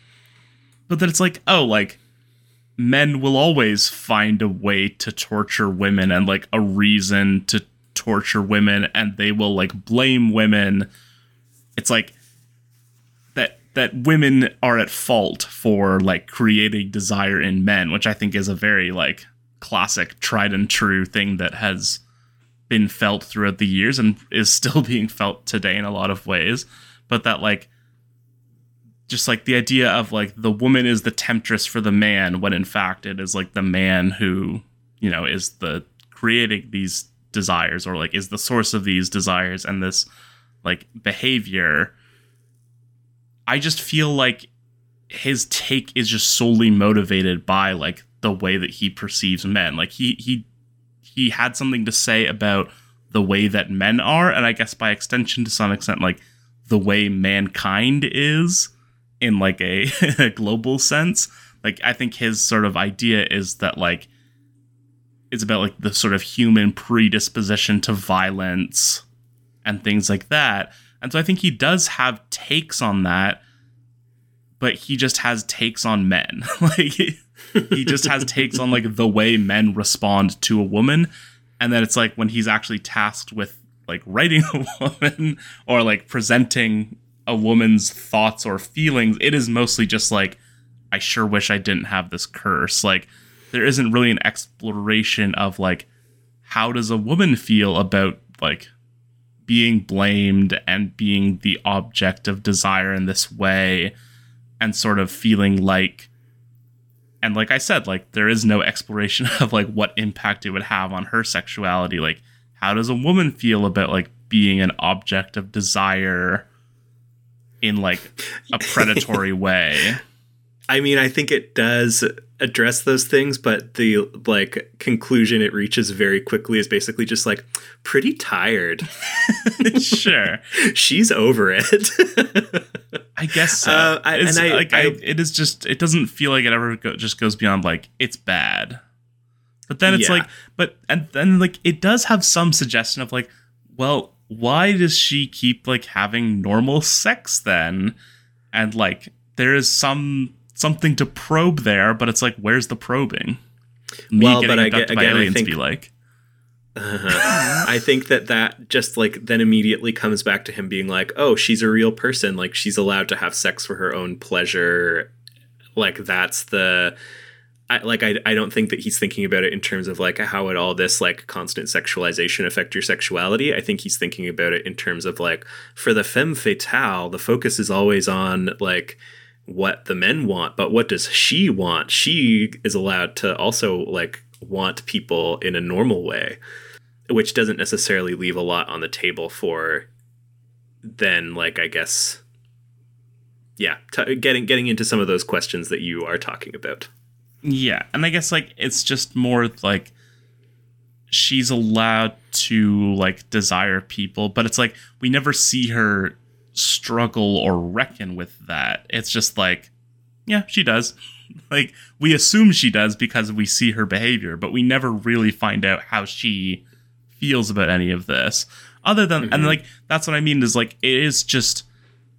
but then it's like, oh, like men will always find a way to torture women and like a reason to torture women, and they will like blame women. It's like that that women are at fault for like creating desire in men, which I think is a very like classic, tried and true thing that has been felt throughout the years and is still being felt today in a lot of ways but that like just like the idea of like the woman is the temptress for the man when in fact it is like the man who you know is the creating these desires or like is the source of these desires and this like behavior. I just feel like his take is just solely motivated by like the way that he perceives men. Like he he he had something to say about the way that men are, and I guess by extension, to some extent, like the way mankind is in like a, global sense. Like I think his sort of idea is that like it's about like the sort of human predisposition to violence and things like that. And so I think he does have takes on that, but he just has takes on men. like he just has takes on like the way men respond to a woman and then it's like when he's actually tasked with like writing a woman or like presenting a woman's thoughts or feelings. It is mostly just like, I sure wish I didn't have this curse. Like, there isn't really an exploration of like, how does a woman feel about like being blamed and being the object of desire in this way and sort of feeling like and like I said, like there is no exploration of like what impact it would have on her sexuality. Like, how does a woman feel about like being an object of desire in like a predatory way? I mean, I think it does address those things, but the like conclusion it reaches very quickly is basically just like pretty tired. sure, she's over it. I guess so. Uh, I, and I, like I, it is just it doesn't feel like it ever go, just goes beyond like it's bad. But then it's yeah. like, but and then like it does have some suggestion of like, well, why does she keep like having normal sex then? And like there is some something to probe there, but it's like, where's the probing? Me well, but I get, again, I think, be like, uh-huh. I think that that just like then immediately comes back to him being like, oh, she's a real person. Like she's allowed to have sex for her own pleasure. Like that's the. I, like I, I don't think that he's thinking about it in terms of like how would all this like constant sexualization affect your sexuality. I think he's thinking about it in terms of like for the femme fatale, the focus is always on like what the men want, but what does she want? She is allowed to also like want people in a normal way, which doesn't necessarily leave a lot on the table for then like I guess yeah, t- getting getting into some of those questions that you are talking about. Yeah, and I guess like it's just more like she's allowed to like desire people, but it's like we never see her struggle or reckon with that. It's just like, yeah, she does. like we assume she does because we see her behavior, but we never really find out how she feels about any of this. Other than mm-hmm. and like that's what I mean is like it is just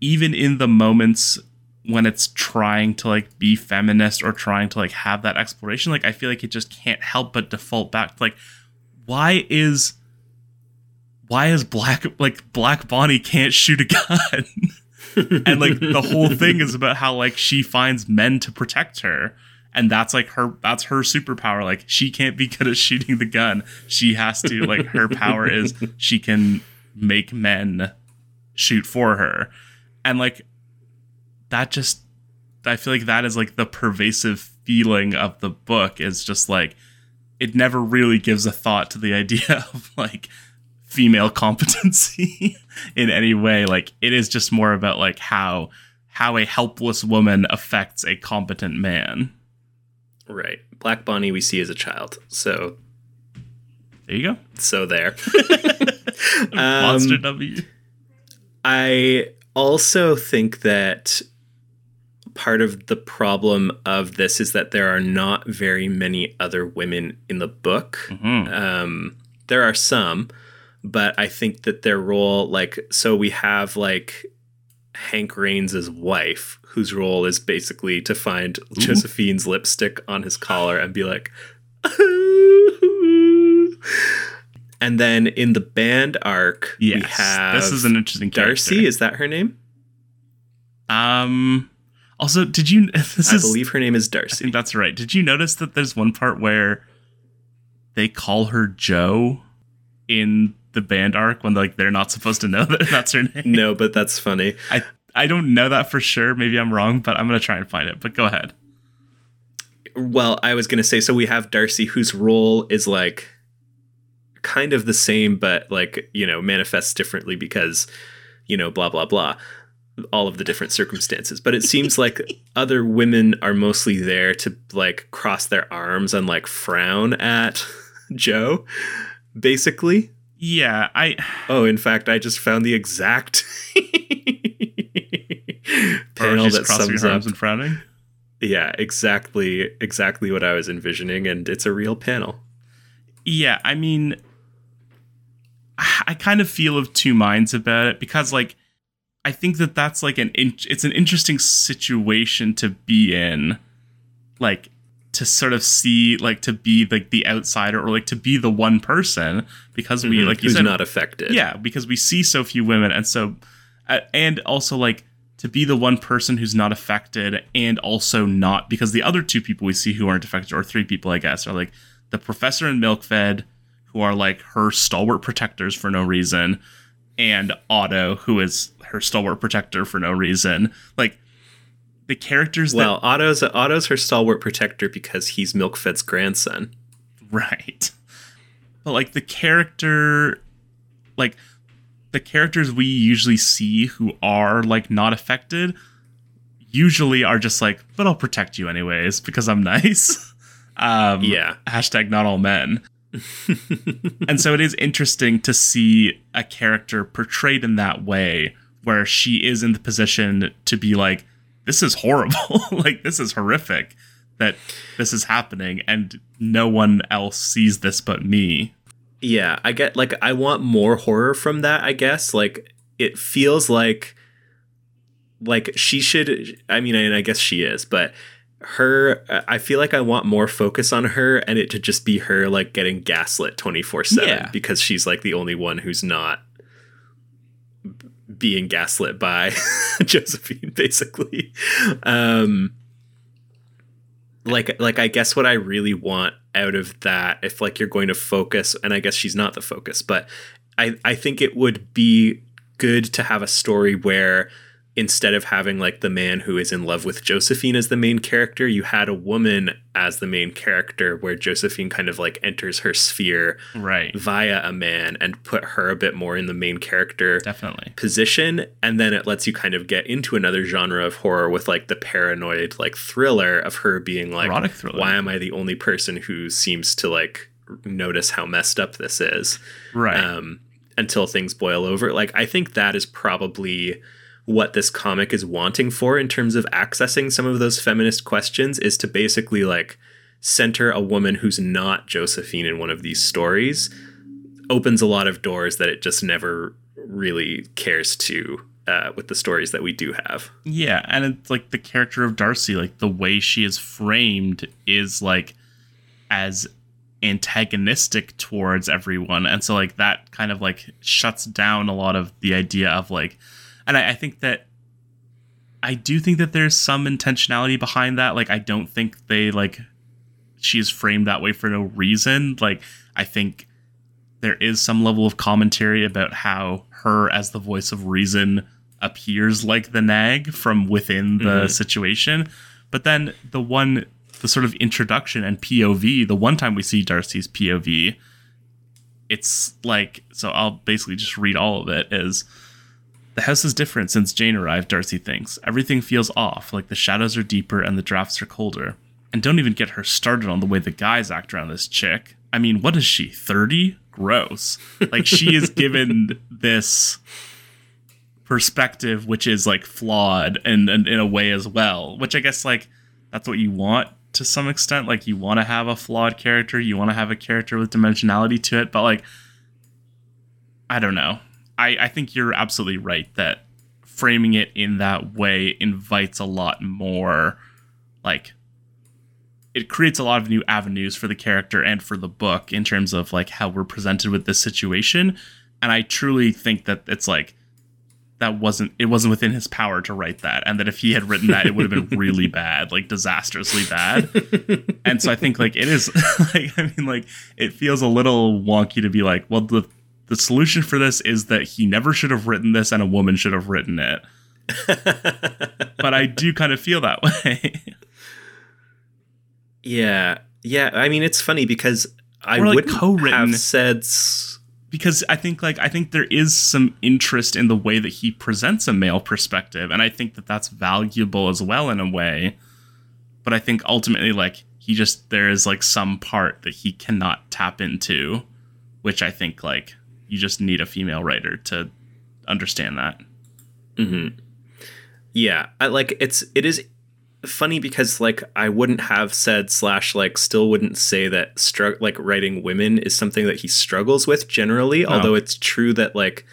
even in the moments when it's trying to like be feminist or trying to like have that exploration, like I feel like it just can't help but default back to like why is why is black like black bonnie can't shoot a gun? And like the whole thing is about how like she finds men to protect her and that's like her that's her superpower. Like she can't be good at shooting the gun. She has to like her power is she can make men shoot for her. And like that just i feel like that is like the pervasive feeling of the book is just like it never really gives a thought to the idea of like female competency in any way. Like it is just more about like how how a helpless woman affects a competent man. Right. Black bonnie we see as a child. So there you go. so there. Monster um, w. I also think that part of the problem of this is that there are not very many other women in the book. Mm-hmm. um, there are some but I think that their role, like, so we have like Hank Raines' wife, whose role is basically to find Ooh. Josephine's lipstick on his collar and be like, and then in the band arc, yes, we have this is an interesting character. Darcy. Is that her name? Um. Also, did you? This I is, believe her name is Darcy. I think that's right. Did you notice that there's one part where they call her Joe in the band arc when like they're not supposed to know that that's her name. No, but that's funny. I I don't know that for sure. Maybe I'm wrong, but I'm gonna try and find it. But go ahead. Well, I was gonna say so. We have Darcy, whose role is like kind of the same, but like you know manifests differently because you know blah blah blah all of the different circumstances but it seems like other women are mostly there to like cross their arms and like frown at joe basically yeah, I. Oh, in fact, I just found the exact panel that sums up and frowning. Yeah, exactly, exactly what I was envisioning, and it's a real panel. Yeah, I mean, I kind of feel of two minds about it because, like, I think that that's like an in- it's an interesting situation to be in, like to sort of see like to be like the outsider or like to be the one person because we mm-hmm. like you Who's said not affected yeah because we see so few women and so uh, and also like to be the one person who's not affected and also not because the other two people we see who aren't affected or three people i guess are like the professor and milkfed who are like her stalwart protectors for no reason and otto who is her stalwart protector for no reason like the characters well that, otto's otto's her stalwart protector because he's milkfed's grandson right but like the character like the characters we usually see who are like not affected usually are just like, but I'll protect you anyways because I'm nice. um, yeah. Hashtag not all men. and so it is interesting to see a character portrayed in that way where she is in the position to be like, this is horrible. like, this is horrific that this is happening and no one else sees this but me. Yeah, I get like I want more horror from that, I guess. Like it feels like like she should I mean and I guess she is, but her I feel like I want more focus on her and it to just be her like getting gaslit 24/7 yeah. because she's like the only one who's not being gaslit by Josephine basically. Um like like I guess what I really want out of that if like you're going to focus and I guess she's not the focus, but I I think it would be good to have a story where instead of having like the man who is in love with Josephine as the main character, you had a woman as the main character where Josephine kind of like enters her sphere right. via a man and put her a bit more in the main character definitely. position and then it lets you kind of get into another genre of horror with like the paranoid like thriller of her being like why am I the only person who seems to like notice how messed up this is? Right. Um until things boil over. Like I think that is probably what this comic is wanting for in terms of accessing some of those feminist questions is to basically like center a woman who's not Josephine in one of these stories opens a lot of doors that it just never really cares to uh, with the stories that we do have. Yeah, and it's like the character of Darcy, like the way she is framed is like as antagonistic towards everyone, and so like that kind of like shuts down a lot of the idea of like and I, I think that I do think that there's some intentionality behind that. Like, I don't think they like she's framed that way for no reason. Like, I think there is some level of commentary about how her as the voice of reason appears like the nag from within the mm-hmm. situation. But then the one, the sort of introduction and POV, the one time we see Darcy's POV, it's like, so I'll basically just read all of it is the house is different since Jane arrived, Darcy thinks. Everything feels off, like the shadows are deeper and the drafts are colder. And don't even get her started on the way the guys act around this chick. I mean, what is she, 30? Gross. Like, she is given this perspective, which is like flawed and, and in a way as well, which I guess, like, that's what you want to some extent. Like, you want to have a flawed character, you want to have a character with dimensionality to it, but like, I don't know. I, I think you're absolutely right that framing it in that way invites a lot more like it creates a lot of new avenues for the character and for the book in terms of like how we're presented with this situation. And i truly think that it's like that wasn't it wasn't within his power to write that and that if he had written that it would have been really bad like disastrously bad. And so i think like it is like i mean like it feels a little wonky to be like well the the solution for this is that he never should have written this and a woman should have written it. but I do kind of feel that way. yeah. Yeah, I mean it's funny because I like would co-written have said because I think like I think there is some interest in the way that he presents a male perspective and I think that that's valuable as well in a way. But I think ultimately like he just there is like some part that he cannot tap into which I think like you just need a female writer to understand that. Mm-hmm. Yeah, I like it's it is funny because like I wouldn't have said slash like still wouldn't say that stru- like writing women is something that he struggles with generally. Although it's true that like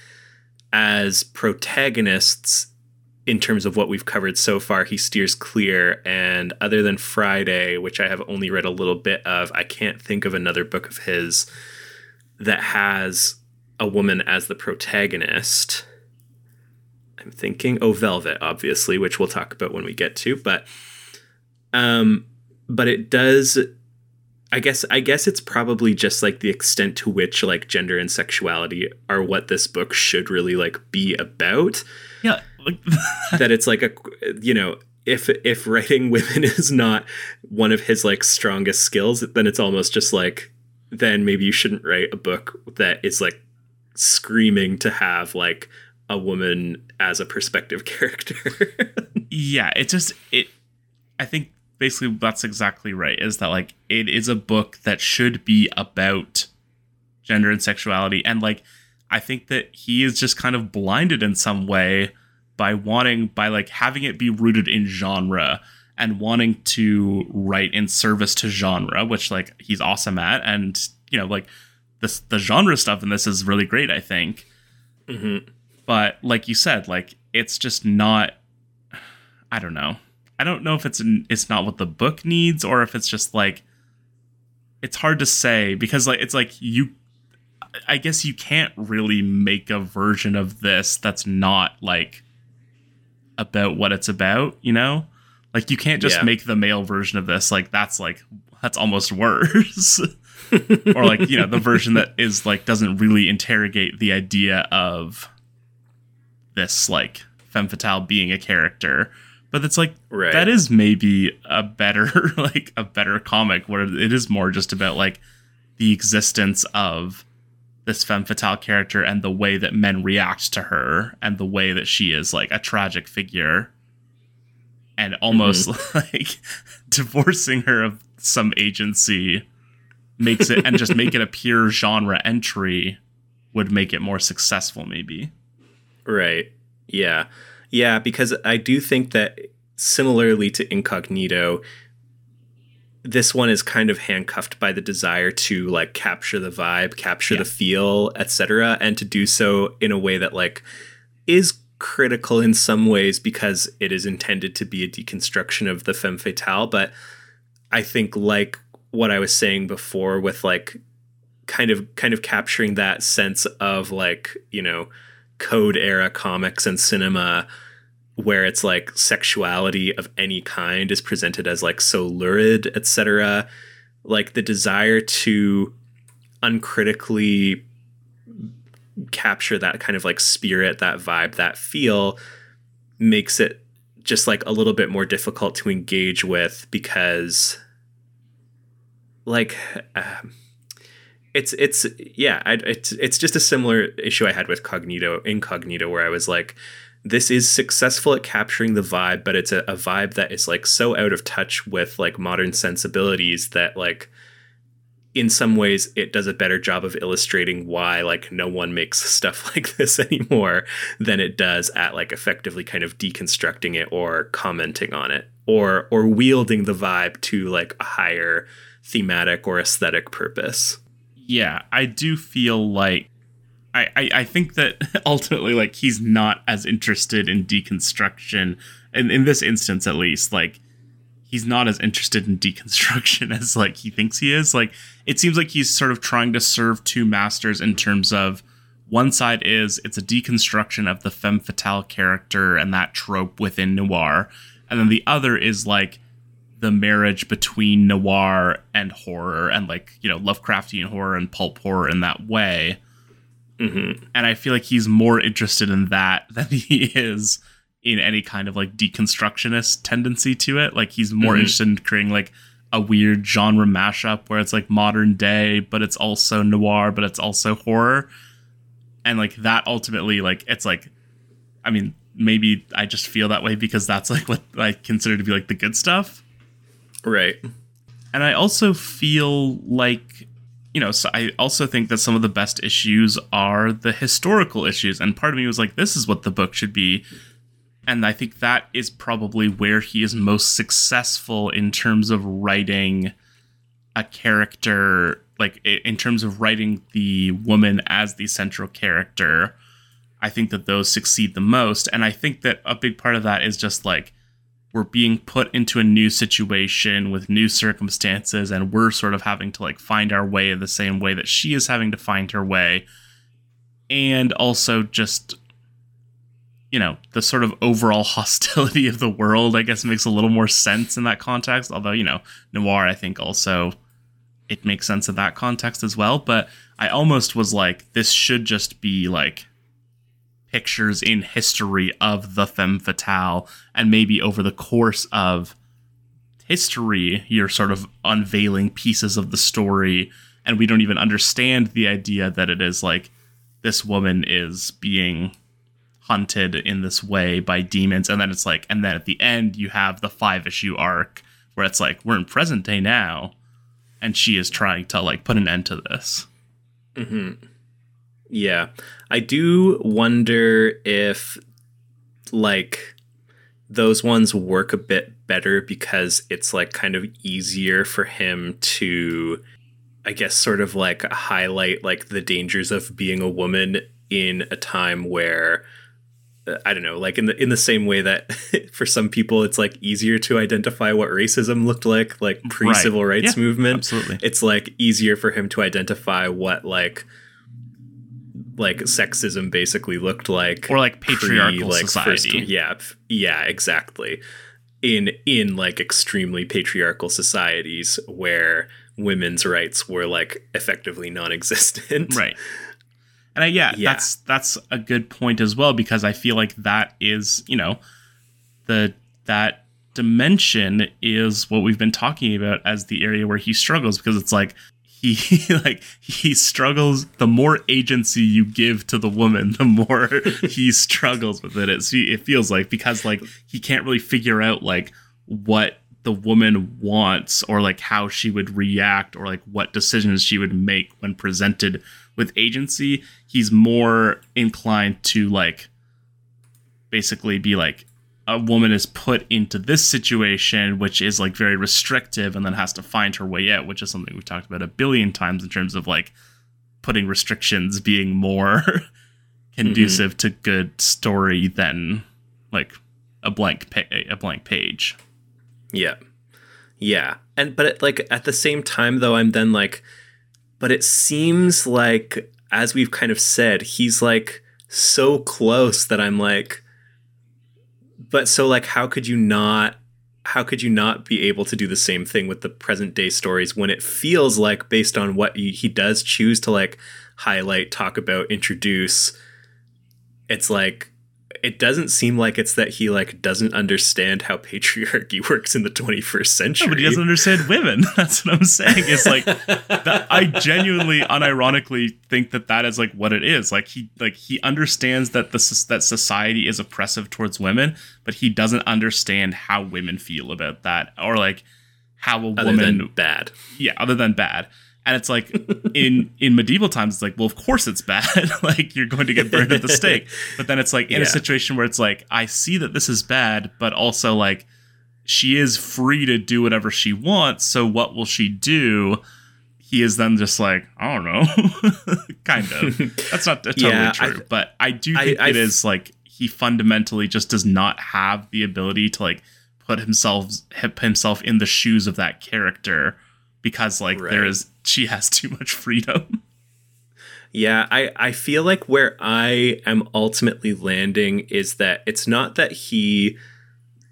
as protagonists in terms of what we've covered so far, he steers clear. And other than Friday, which I have only read a little bit of, I can't think of another book of his that has a woman as the protagonist. I'm thinking oh Velvet obviously, which we'll talk about when we get to, but um but it does I guess I guess it's probably just like the extent to which like gender and sexuality are what this book should really like be about. Yeah, like that it's like a you know if if writing women is not one of his like strongest skills, then it's almost just like then maybe you shouldn't write a book that is like screaming to have like a woman as a perspective character. yeah, it just it I think basically that's exactly right is that like it is a book that should be about gender and sexuality and like I think that he is just kind of blinded in some way by wanting by like having it be rooted in genre and wanting to write in service to genre, which like he's awesome at, and you know like this the genre stuff in this is really great, I think. Mm-hmm. But like you said, like it's just not. I don't know. I don't know if it's it's not what the book needs or if it's just like it's hard to say because like it's like you I guess you can't really make a version of this that's not like about what it's about, you know? Like you can't just Yeah. make the male version of this like that's like that's almost worse. or like, you know, the version that is like doesn't really interrogate the idea of this like femme fatale being a character. But it's like Right. that is maybe a better like a better comic where it is more just about like the existence of this femme fatale character and the way that men react to her and the way that she is like a tragic figure and almost mm-hmm. like divorcing her of some agency makes it and just make it a pure genre entry would make it more successful maybe Right. Yeah. Yeah, because I do think that similarly to Incognito, this one is kind of handcuffed by the desire to like capture the vibe, capture Yeah. the feel, etc., and to do so in a way that like is critical in some ways because it is intended to be a deconstruction of the femme fatale, but I think like what I was saying before with like kind of kind of capturing that sense of like, you know, code era comics and cinema where it's like sexuality of any kind is presented as like so lurid etc like the desire to uncritically capture that kind of like spirit that vibe that feel makes it just like a little bit more difficult to engage with because like um, it's it's yeah I, it's it's just a similar issue i had with cognito incognito where i was like this is successful at capturing the vibe but it's a, a vibe that is like so out of touch with like modern sensibilities that like in some ways it does a better job of illustrating why like no one makes stuff like this anymore than it does at like effectively kind of deconstructing it or commenting on it or or wielding the vibe to like a higher thematic or aesthetic purpose. Yeah i do feel like I, I i think that ultimately like he's not as interested in deconstruction and in this instance at least like he's not as interested in deconstruction as like he thinks he is. Like it seems like he's sort of trying to serve two masters in terms of one side is it's a deconstruction of the femme fatale character and that trope within noir and then the other is like the marriage between noir and horror and like you know lovecraftian horror and pulp horror in that way mm-hmm. and i feel like he's more interested in that than he is in any kind of like deconstructionist tendency to it like he's more Mhm. interested in creating like a weird genre mashup where it's like modern day but it's also noir but it's also horror and like that ultimately like it's like i mean maybe i just feel that way because that's like what i consider to be like the good stuff right. And I also feel like you know, so I also think that some of the best issues are the historical issues, and part of me was like, this is what the book should be, and I think that is probably where he is most successful in terms of writing a character, like in terms of writing the woman as the central character. I think that those succeed the most, and I think that a big part of that is just like we're being put into a new situation with new circumstances and we're sort of having to like find our way the same way that she is having to find her way and also just you know, the sort of overall hostility of the world, I guess, makes a little more sense in that context. Although, you know, noir, I think also it makes sense in that context as well. But I almost was like, this should just be like pictures in history of the femme fatale, and maybe over the course of history, you're sort of unveiling pieces of the story, and we don't even understand the idea that it is like this woman is being hunted in this way by demons and then it's like and then at the end you have the five issue arc where it's like we're in present day now and she is trying to like put an end to this mm-hmm. Yeah i do wonder if like those ones work a bit better because it's like kind of easier for him to i guess sort of like highlight like the dangers of being a woman in a time where uh, I don't know, like in the in the same way that for some people it's like easier to identify what racism looked like, like pre civil right. rights yeah, movement. Absolutely. It's like easier for him to identify what like like sexism basically looked like or like patriarchal pre, like, society. First, yeah, yeah, exactly. In in like extremely patriarchal societies where women's rights were like effectively non-existent. Right. And I, yeah, yeah, that's that's a good point as well because I feel like that is, you know, the that dimension is what we've been talking about as the area where he struggles because it's like he like he struggles the more agency you give to the woman the more he struggles with it. It, feels like because like he can't really figure out like what the woman wants or like how she would react or like what decisions she would make when presented with agency. He's more inclined to like basically be like a woman is put into this situation which is like very restrictive and then has to find her way out which is something we've talked about a billion times in terms of like putting restrictions being more conducive mm-hmm. to good story than like a blank pa- a blank page yeah yeah and but it, like at the same time though i'm then like but it seems like as we've kind of said he's like so close that i'm like but so like how could you not how could you not be able to do the same thing with the present day stories when it feels like based on what he, he does choose to like highlight talk about introduce it's like it doesn't seem like it's that he like doesn't understand how patriarchy works in the 21st century. No, but he doesn't understand women. That's what I'm saying. It's like that, I genuinely, unironically think that that is like what it is. Like he like he understands that the that society is oppressive towards women, but he doesn't understand how women feel about that or like how a other woman bad. Yeah, other than bad and it's like in in medieval times it's like well of course it's bad. Like you're going to get burned at the stake. But then it's like in yeah. a situation where it's like i see that this is bad but also like she is free to do whatever she wants. So what will she do? He is then just like i don't know. Kind of. That's not totally yeah, true I, but i do think I, I, it is like he fundamentally just does not have the ability to like put himself himself in the shoes of that character because like right. there is she has too much freedom. Yeah, I, I feel like where I am ultimately landing is that it's not that he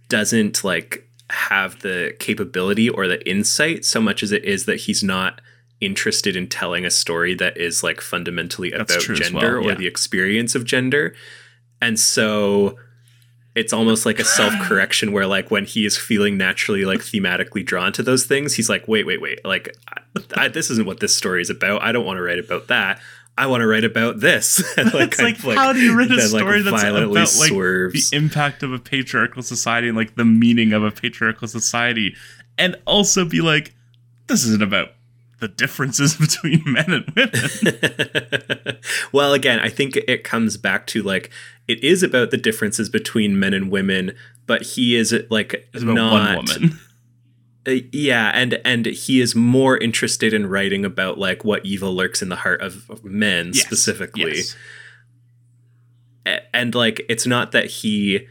doesn't like have the capability or the insight so much as it is that he's not interested in telling a story that is like fundamentally That's about gender well, yeah. or the experience of gender. And so it's almost like a self correction where like when he is feeling naturally like thematically drawn to those things, he's like, wait, wait, wait, like I, I, this isn't what this story is about. I don't want to write about that. I want to write about this. and like, it's like, like, how do you write a story like, that's about like swerves. the impact of a patriarchal society and like the meaning of a patriarchal society, and also be like, this isn't about the differences between men and women. well, again, I think it comes back to like it is about the differences between men and women, but he is like not one woman. Uh, yeah, and and he is more interested in writing about like what evil lurks in the heart of, of men yes. specifically. Yes. And like it's not that he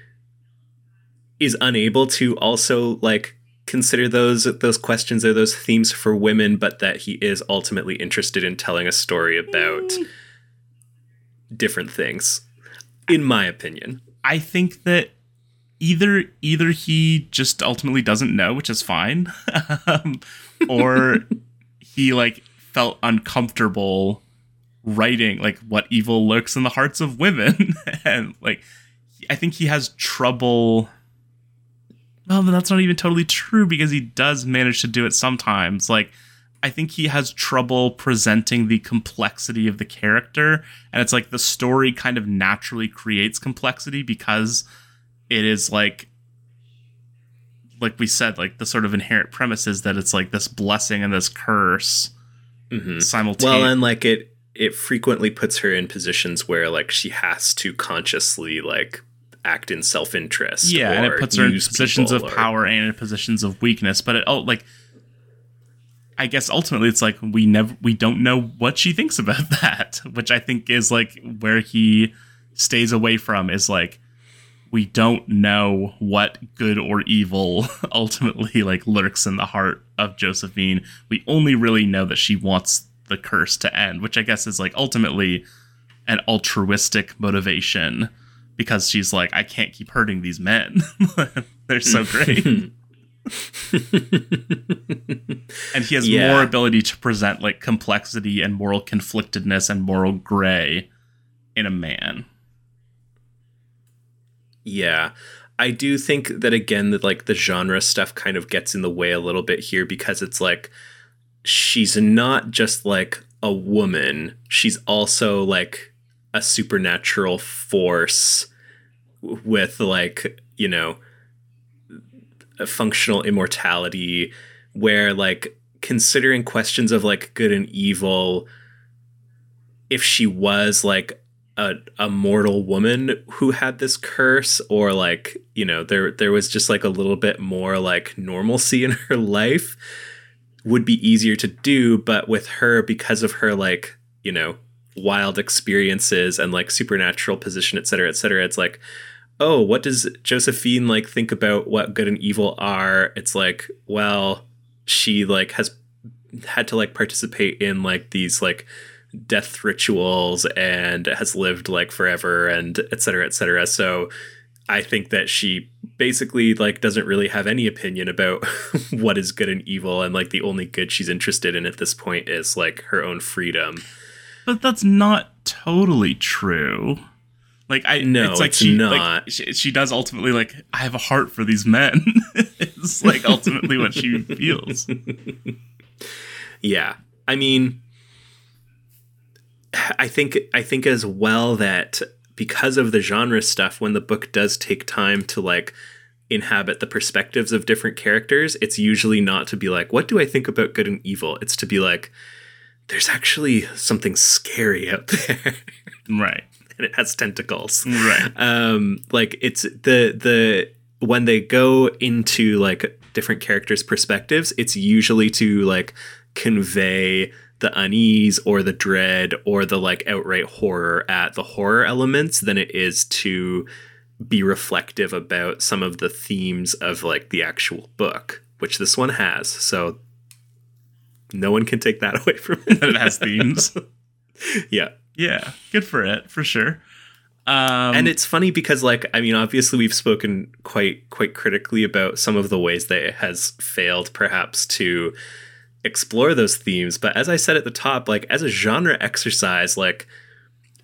is unable to also like consider those those questions or those themes for women, but that he is ultimately interested in telling a story about mm. different things. In my opinion, I think that either either he just ultimately doesn't know, which is fine, um, or he like felt uncomfortable writing like what evil lurks in the hearts of women, and like I think he has trouble. Well, but that's not even totally true because he does manage to do it sometimes. Like, I think he has trouble presenting the complexity of the character. And it's like the story kind of naturally creates complexity because it is like like we said, like the sort of inherent premise is that it's like this blessing and this curse Mhm. simultaneously. Well, and like it it frequently puts her in positions where like she has to consciously like act in self-interest. yeah, and it puts her in positions of or- power and in positions of weakness. But it oh like I guess ultimately it's like we never we don't know what she thinks about that, which I think is like where he stays away from is like we don't know what good or evil ultimately like lurks in the heart of Josephine. We only really know that she wants the curse to end, which I guess is like ultimately an altruistic motivation because she's like, I can't keep hurting these men. They're so great. and he has Yeah. more ability to present like complexity and moral conflictedness and moral gray in a man. Yeah. I do think that again that like the genre stuff kind of gets in the way a little bit here because it's like she's not just like a woman, she's also like a supernatural force with like, you know, a functional immortality where like considering questions of like good and evil if she was like a, a mortal woman who had this curse or like you know there there was just like a little bit more like normalcy in her life would be easier to do. But with her because of her like you know wild experiences and like supernatural position et cetera et cetera it's like oh what does josephine like think about what good and evil are it's like well she like has had to like participate in like these like death rituals and has lived like forever and et cetera, et cetera. So I think that she basically like doesn't really have any opinion about what is good and evil and like the only good she's interested in at this point is like her own freedom. But that's not totally true. Like I No, it's like it's she not. like she, she does ultimately like I have a heart for these men. it's like ultimately what she feels. Yeah. I mean I think I think as well that because of the genre stuff when the book does take time to like inhabit the perspectives of different characters, it's usually not to be like what do I think about good and evil? It's to be like there's actually something scary out there Right. and it has tentacles Right. um like it's the the when they go into like different characters perspectives it's usually to like convey the unease or the dread or the like outright horror at the horror elements than it is to be reflective about some of the themes of like the actual book which this one has so no one can take that away from it it has themes. yeah Yeah. Good for it, for sure. Um and it's funny because like i mean obviously we've spoken quite quite critically about some of the ways that it has failed perhaps to explore those themes but as i said at the top like as a genre exercise like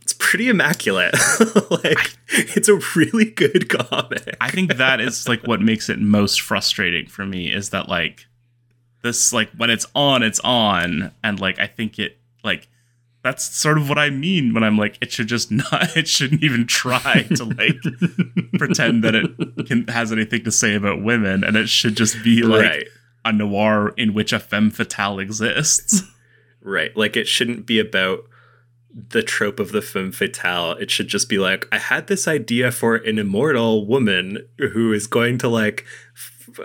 it's pretty immaculate like it's a really good comic I think that is like what makes it most frustrating for me is that like this like when it's on it's on. And like I think it like that's sort of what I mean when I'm like it should just not it shouldn't even try to like pretend that it can has anything to say about women. And it should just be like right. a noir in which a femme fatale exists. right. Like it shouldn't be about the trope of the femme fatale. It should just be like i had this idea for an immortal woman who is going to like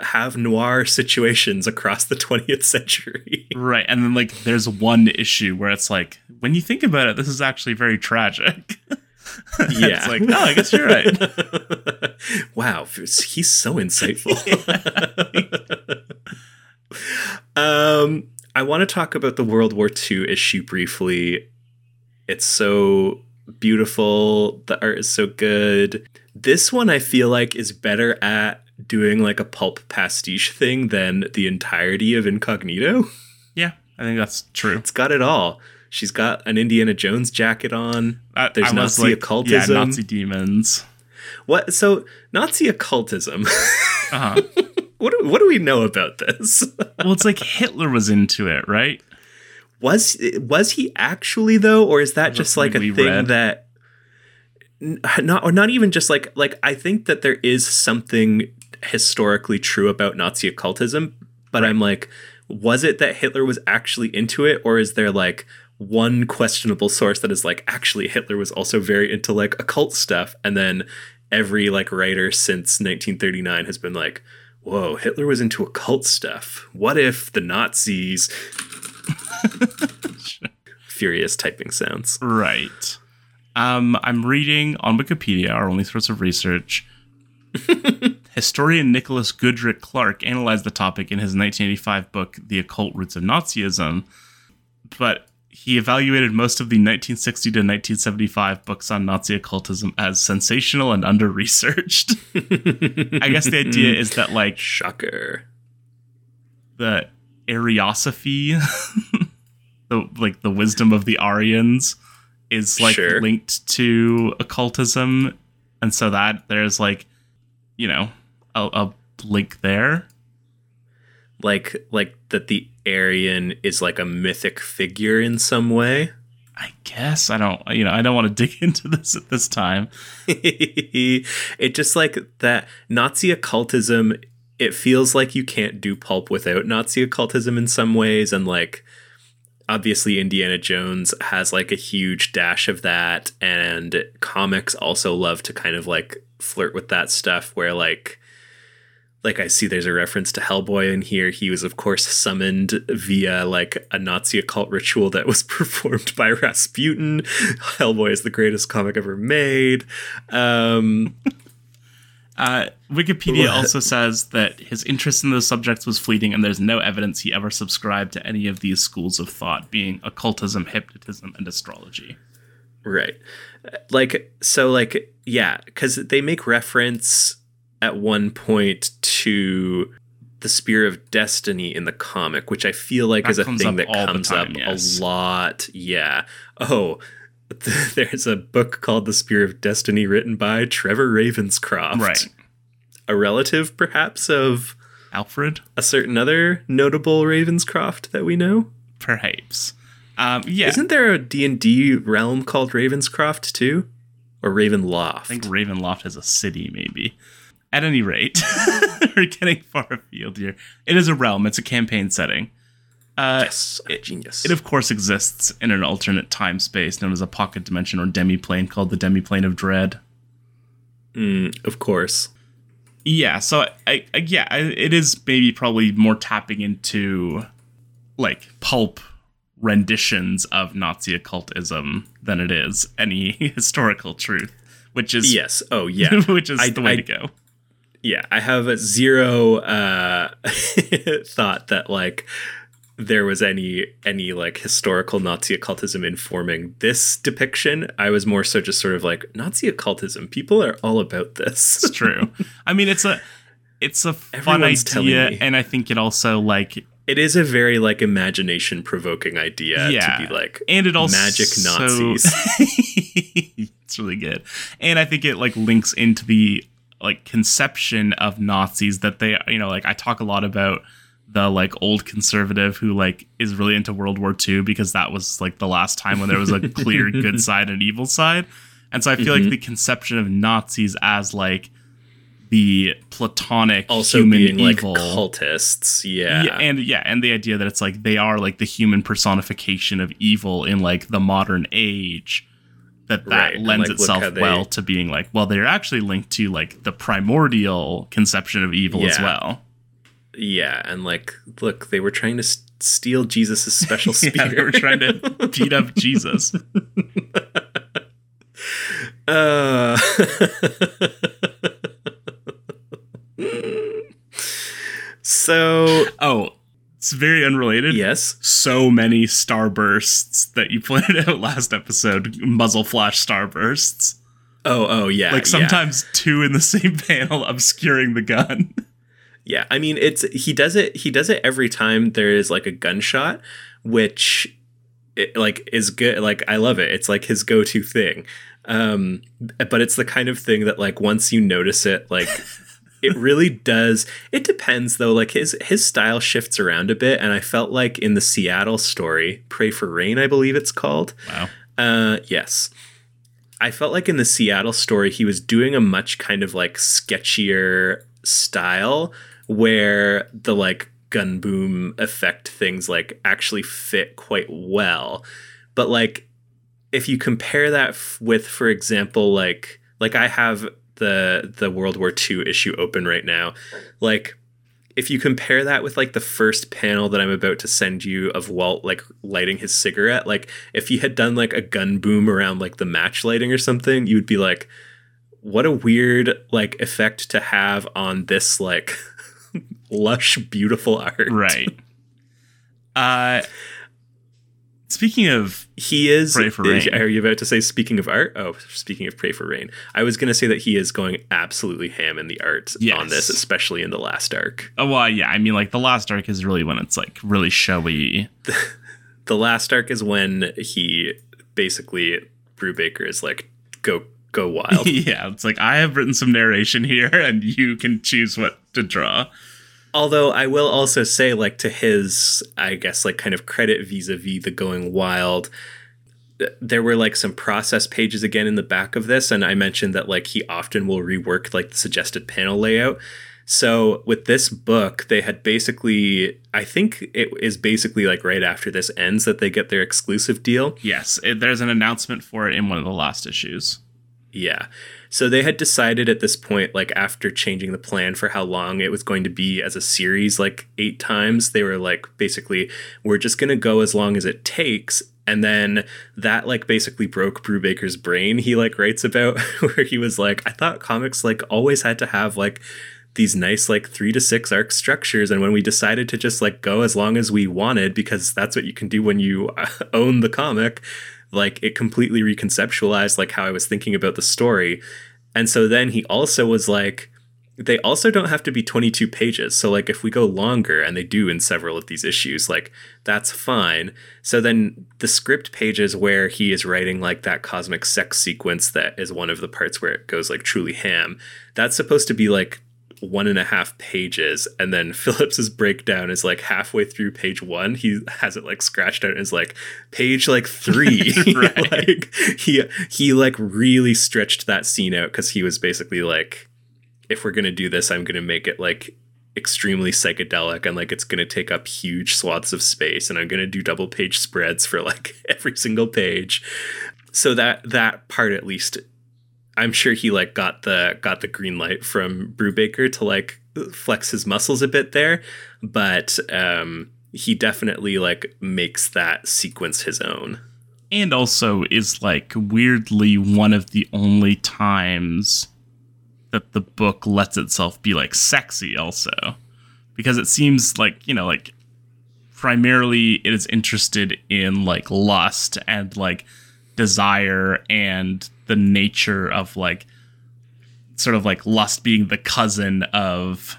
have noir situations across the 20th century right. And then like there's one issue where it's like when you think about it this is actually very tragic. yeah it's like, "No, I guess you're right. wow he's so insightful um i want to talk about the world war ii issue briefly it's so beautiful the art is so good This one I feel like is better at doing like a pulp pastiche thing than the entirety of Incognito. Yeah, I think that's true. It's got it all. She's got an Indiana Jones jacket on. I- There's I Nazi like, occultism. Yeah, Nazi demons. What? So Nazi occultism. Uh-huh. what do, what do we know about this? well, it's like Hitler was into it, right? was was he actually though, or is that just like a thing read. that not or not even just like like I think that there is something historically true about Nazi occultism, but I'm like, was it that Hitler was actually into it, or is there like one questionable source that is like actually Hitler was also very into like occult stuff, and then every like writer since 1939 has been like. Whoa, Hitler was into occult stuff. What if the Nazis furious typing sounds. Right. Um, I'm reading on Wikipedia, our only source of research. Historian Nicholas Goodrick-Clarke analyzed the topic in his 1985 book, The Occult Roots of Nazism, but he evaluated most of the 1960 to 1975 books on Nazi occultism as sensational and under researched. I guess the idea is that, like, Shocker. the Ariosophy, the like the wisdom of the Aryans, is like Sure. linked to occultism, and so that there's like, you know, a, a link there. Like like that the Aryan is like a mythic figure in some way. I guess I don't, you know, I don't want to dig into this at this time. it just like that Nazi occultism it feels like you can't do pulp without Nazi occultism in some ways and like obviously Indiana Jones has like a huge dash of that and comics also love to kind of like flirt with that stuff where like like I see there's a reference to Hellboy in here. He was of course summoned via like a Nazi occult ritual that was performed by Rasputin. Hellboy is the greatest comic ever made. Um Uh, Wikipedia What? also says that his interest in those subjects was fleeting, and there's no evidence he ever subscribed to any of these schools of thought, being occultism, hypnotism, and astrology. Right. Like, so, like, yeah, because they make reference at one point to the Spear of Destiny in the comic, which I feel like That is a thing that comes time, up yes. a lot. Yeah. Oh, there's a book called The Spear of Destiny written by Trevor Ravenscroft. Right. A relative, perhaps, of Alfred? a certain other notable Ravenscroft that we know. Perhaps. Um, yeah. Isn't there a D&D realm called Ravenscroft, too? Or Ravenloft? I think Ravenloft is a city, maybe. At any rate, we're getting far afield here. It is a realm, it's a campaign setting. Uh, Yes, a genius. It, of course, exists in an alternate time space known as a pocket dimension or demiplane called the demiplane of dread. Mm, of course. Yeah, so I, I yeah, I, it is maybe probably more tapping into like pulp renditions of Nazi occultism than it is any historical truth, which is Yes. Oh, yeah. which is I- the way I- to go. Yeah. I have a zero uh, thought that like there was any any like historical Nazi occultism informing this depiction. I was more so just sort of like Nazi occultism. People are all about this. It's true. I mean, it's a it's a fun Everyone's idea, and I think it also like It is a very like imagination provoking idea Yeah. to be like and it also magic Nazis. it's really good, and I think it like links into the like conception of Nazis that they you know like I talk a lot about the like old conservative who like is really into World War II because that was like the last time when there was a clear good side and evil side, and so I feel Mm-hmm. like the conception of Nazis as like the platonic also human being like evil cultists. Yeah. yeah, and yeah, and the idea that it's like they are like the human personification of evil in like the modern age. That that Right, lends like, itself they- well to being like, well, they're actually linked to like the primordial conception of evil as well. Yeah, and like, look, they were trying to s- steal Jesus' special spear. Yeah, they were trying to beat up Jesus. Uh, so Oh, it's very unrelated. yes, So many starbursts that you pointed out last episode, muzzle flash starbursts. Oh, oh yeah. Like sometimes yeah. two in the same panel obscuring the gun. Yeah, I mean it's he does it he does it every time there is like a gunshot, which it, like is good. Like I love it. It's like his go-to thing. Um but it's the kind of thing that like once you notice it like it really does. It depends though. Like his his style shifts around a bit, and I felt like in the Seattle story, "Pray for Rain," I believe it's called. Wow. Uh, yes. I felt like in the Seattle story, he was doing a much kind of like sketchier style where the like gun boom effect things like actually fit quite well. But like if you compare that f- with, for example, like like I have the the World War II issue open right now. Like if you compare that with like the first panel that I'm about to send you of Walt like lighting his cigarette, like if he had done like a gun boom around like the match lighting or something, you would be like, what a weird like effect to have on this like lush, beautiful art. Right. Uh Speaking of he is Pray for Rain. Are you about to say speaking of art? Oh, speaking of Pray for Rain. I was going to say that he is going absolutely ham in the art yes. on this, especially in the last arc. Oh, well, yeah. I mean, like the last arc is really when it's like really showy. The, last arc is when he basically Brubaker is like go go wild. yeah, it's like I have written some narration here and you can choose what to draw. Although I will also say, like, to his, I guess, like, kind of credit vis a vis the going wild, there were like some process pages again in the back of this. And I mentioned that, like, he often will rework, like, the suggested panel layout. So with this book, they had basically, I think it is basically like right after this ends that they get their exclusive deal. Yes, it, there's an announcement for it in one of the last issues. Yeah. So they had decided at this point, like after changing the plan for how long it was going to be as a series, like eight times, they were like, basically, we're just going to go as long as it takes. And then that like basically broke Brubaker's brain. He like writes about where he was like, I thought comics like always had to have like these nice like three to six arc structures and when we decided to just like go as long as we wanted because that's what you can do when you uh, own the comic like it completely reconceptualized like how I was thinking about the story. And so then he also was like, they also don't have to be 22 pages. So like if we go longer and they do in several of these issues, like that's fine. So then the script pages where he is writing like that cosmic sex sequence that is one of the parts where it goes like truly ham, that's supposed to be like one and a half pages and then phillips's breakdown is like halfway through page one he has it like scratched out and is like page like three. Like he he like really stretched that scene out because he was basically like if we're gonna do this i'm gonna make it like extremely psychedelic and like it's going to take up huge swaths of space and i'm going to do double page spreads for like every single page. So that that part at least I'm sure he like got the got the green light from Brubaker to like flex his muscles a bit there, but um, he definitely like makes that sequence his own. And also is like weirdly one of the only times that the book lets itself be like sexy also. Because it seems like, you know, like primarily it is interested in like lust and like desire and the nature of like sort of like lust being the cousin of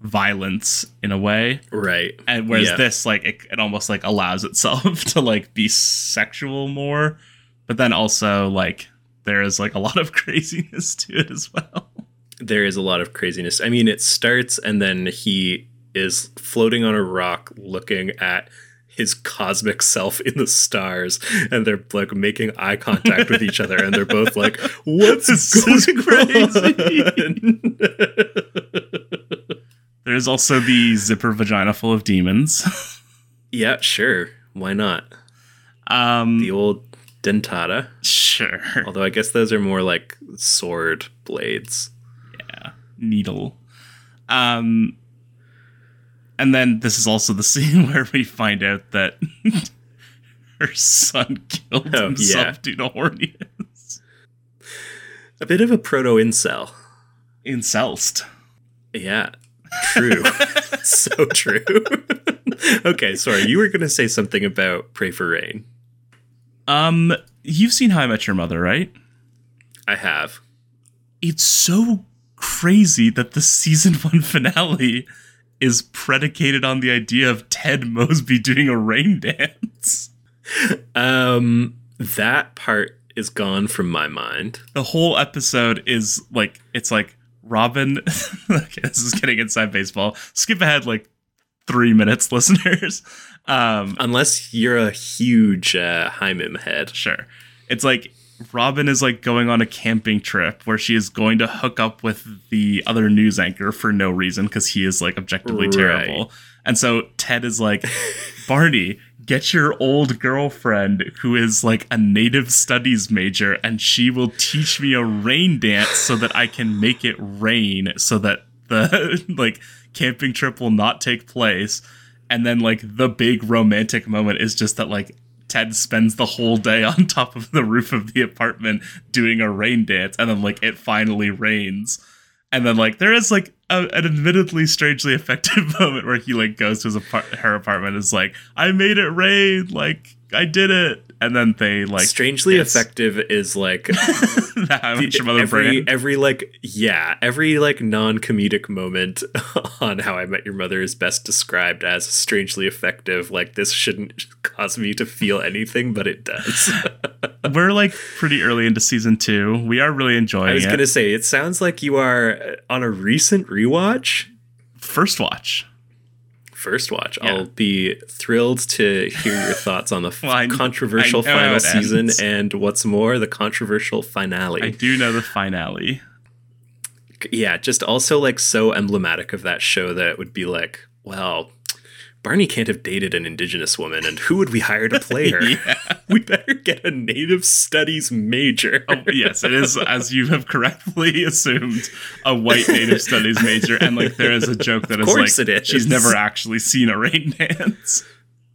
violence in a way. Right. And whereas yeah. this like it, it almost like allows itself to like be sexual more. But then also like there is like a lot of craziness to it as well. There is a lot of craziness. I mean it starts and then he is floating on a rock looking at his cosmic self in the stars and they're like making eye contact with each other and they're both like what's this going crazy. there's also the zipper vagina full of demons. Yeah sure. Why not? Um the old dentata. Sure. Although i guess those are more like sword blades. Yeah needle. Um and then this is also the scene where we find out that her son killed oh, himself yeah. due to horniness. A bit of a proto incel. Incelsed. Yeah, true. so true. okay, sorry. You were going to say something about Pray for Rain. Um, you've seen How I Met Your Mother, right? I have. It's so crazy that the season one finale is predicated on the idea of Ted Mosby doing a rain dance. Um, that part is gone from my mind. The whole episode is like it's like Robin. okay, this is getting inside baseball. Skip ahead like three minutes, listeners. Um, Unless you're a huge uh, HIMYM head. sure. It's like Robin is like going on a camping trip where she is going to hook up with the other news anchor for no reason because he is like objectively Right. terrible. And so Ted is like, Barney, get your old girlfriend who is like a native studies major and she will teach me a rain dance so that I can make it rain so that the like camping trip will not take place. And then like the big romantic moment is just that like Ted spends the whole day on top of the roof of the apartment doing a rain dance, and then like it finally rains. And then like there is like a, an admittedly strangely effective moment where he like goes to his apart- her apartment is like, "I made it rain, like I did it." And then they like Strangely kiss. effective is like How much of other every brand? every like yeah every like non comedic moment on How I Met Your Mother is best described as strangely effective. Like this shouldn't cause me to feel anything, but it does. We're like pretty early into season two. We are really enjoying I was it. gonna say it sounds like you are on a recent rewatch. First watch. First watch. Yeah. I'll be thrilled to hear your thoughts on the Well, I- controversial I final season ends. and what's more, the controversial finale. I do know the finale. yeah, just also like so emblematic of that show that it would be like, well, Barney can't have dated an indigenous woman, and who would we hire to play her? Yeah. we better get a native studies major. Oh, yes, it is, as you have correctly assumed, a white native studies major. And like, there is a joke that is course like, is. she's never actually seen a rain dance.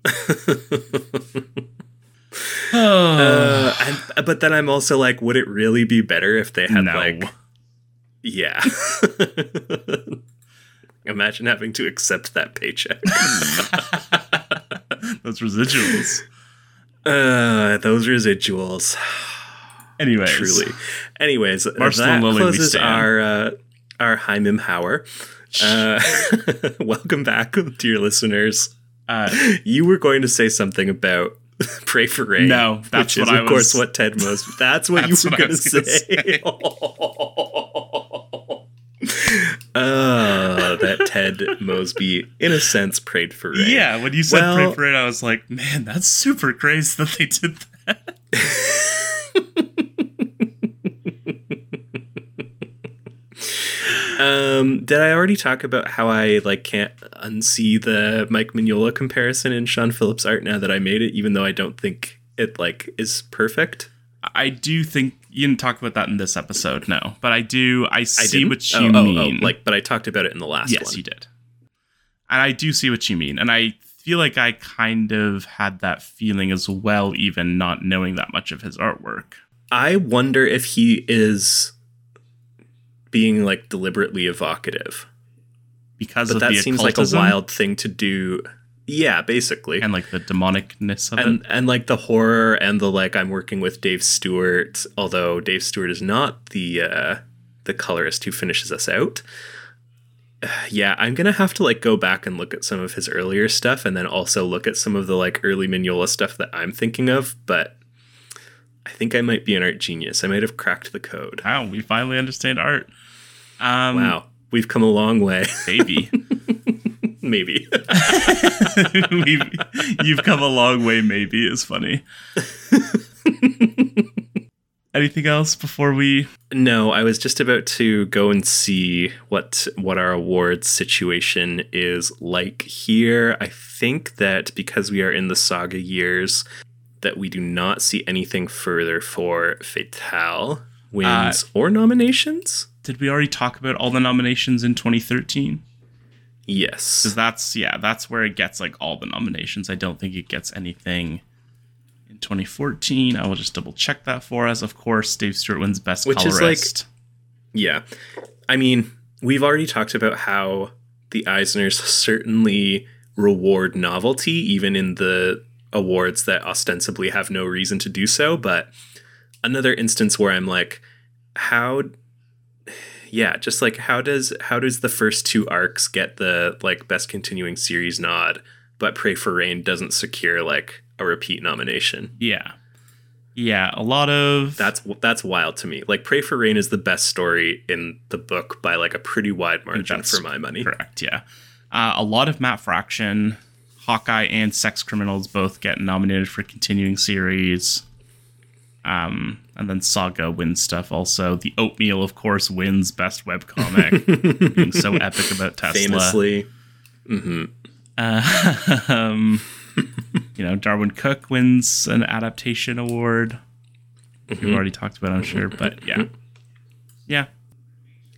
Uh, and, but then I'm also like, would it really be better if they had no. like, yeah. Imagine having to accept that paycheck. Those residuals. Uh, those residuals. Anyways, truly. Anyways, Marcel that closes our uh, our HIMYM Hauer. Uh, welcome back, dear listeners. Uh, You were going to say something about pray for rain. No, that's which is what of I course what Ted Mosby. That's what That's you were going to was gonna say. uh, that Ted Mosby, in a sense, prayed for rain. yeah, when you said Well- pray for it, I was like, man, that's super crazy that they did that. Um, did I already talk about how I like can't unsee the Mike Mignola comparison in Sean Phillips' art now that I made it, even though I don't think it like is perfect? I do think you didn't talk about that in this episode, no, but I do. I I see didn't? what Oh, you oh, oh, mean. like, but I talked about it in the last yes, one. you did, and I do see what you mean, and I feel like I kind of had that feeling as well, even not knowing that much of his artwork. I wonder if he is being like deliberately evocative, Because but of that the seems like a wild thing to do. Yeah, basically. and like the demonicness of and it. and like the horror and the like i'm working with dave stewart although dave stewart is not the uh the colorist who finishes us out yeah i'm gonna have to like go back and look at some of his earlier stuff and then also look at some of the like early mignola stuff that i'm thinking of but i think i might be an art genius i might have cracked the code Wow, we finally understand art. Um, wow we've come a long way baby. Maybe We've, you've come a long way. Maybe is funny. Anything else before we? No, I was just about to go and see what what our awards situation is like here. I think that because we are in the saga years, that we do not see anything further for Fatale wins uh, or nominations. Did we already talk about all the nominations in 2013? Yes. Because that's yeah, that's where it gets like all the nominations. I don't think it gets anything in 2014. I will just double check that for us. Of course, Dave Stewart wins Best Which is, like, Colorist. Yeah. I mean, we've already talked about how the Eisners certainly reward novelty, even in the awards that ostensibly have no reason to do so. But another instance where I'm like, how yeah, just like how does how does the first two arcs get the like best continuing series nod, but Pray for Rain doesn't secure like a repeat nomination? Yeah. Yeah, a lot of That's that's wild to me. Like Pray for Rain is the best story in the book by like a pretty wide margin that's for my money. correct. Yeah, uh, a lot of Matt Fraction, Hawkeye, and Sex Criminals both get nominated for continuing series. Um, and then Saga wins stuff also. The Oatmeal, of course, wins best webcomic, being so epic about Tesla. Famously, Uh, um, you know, Darwyn Cooke wins an adaptation award. We've already talked about, I'm sure, but yeah, yeah,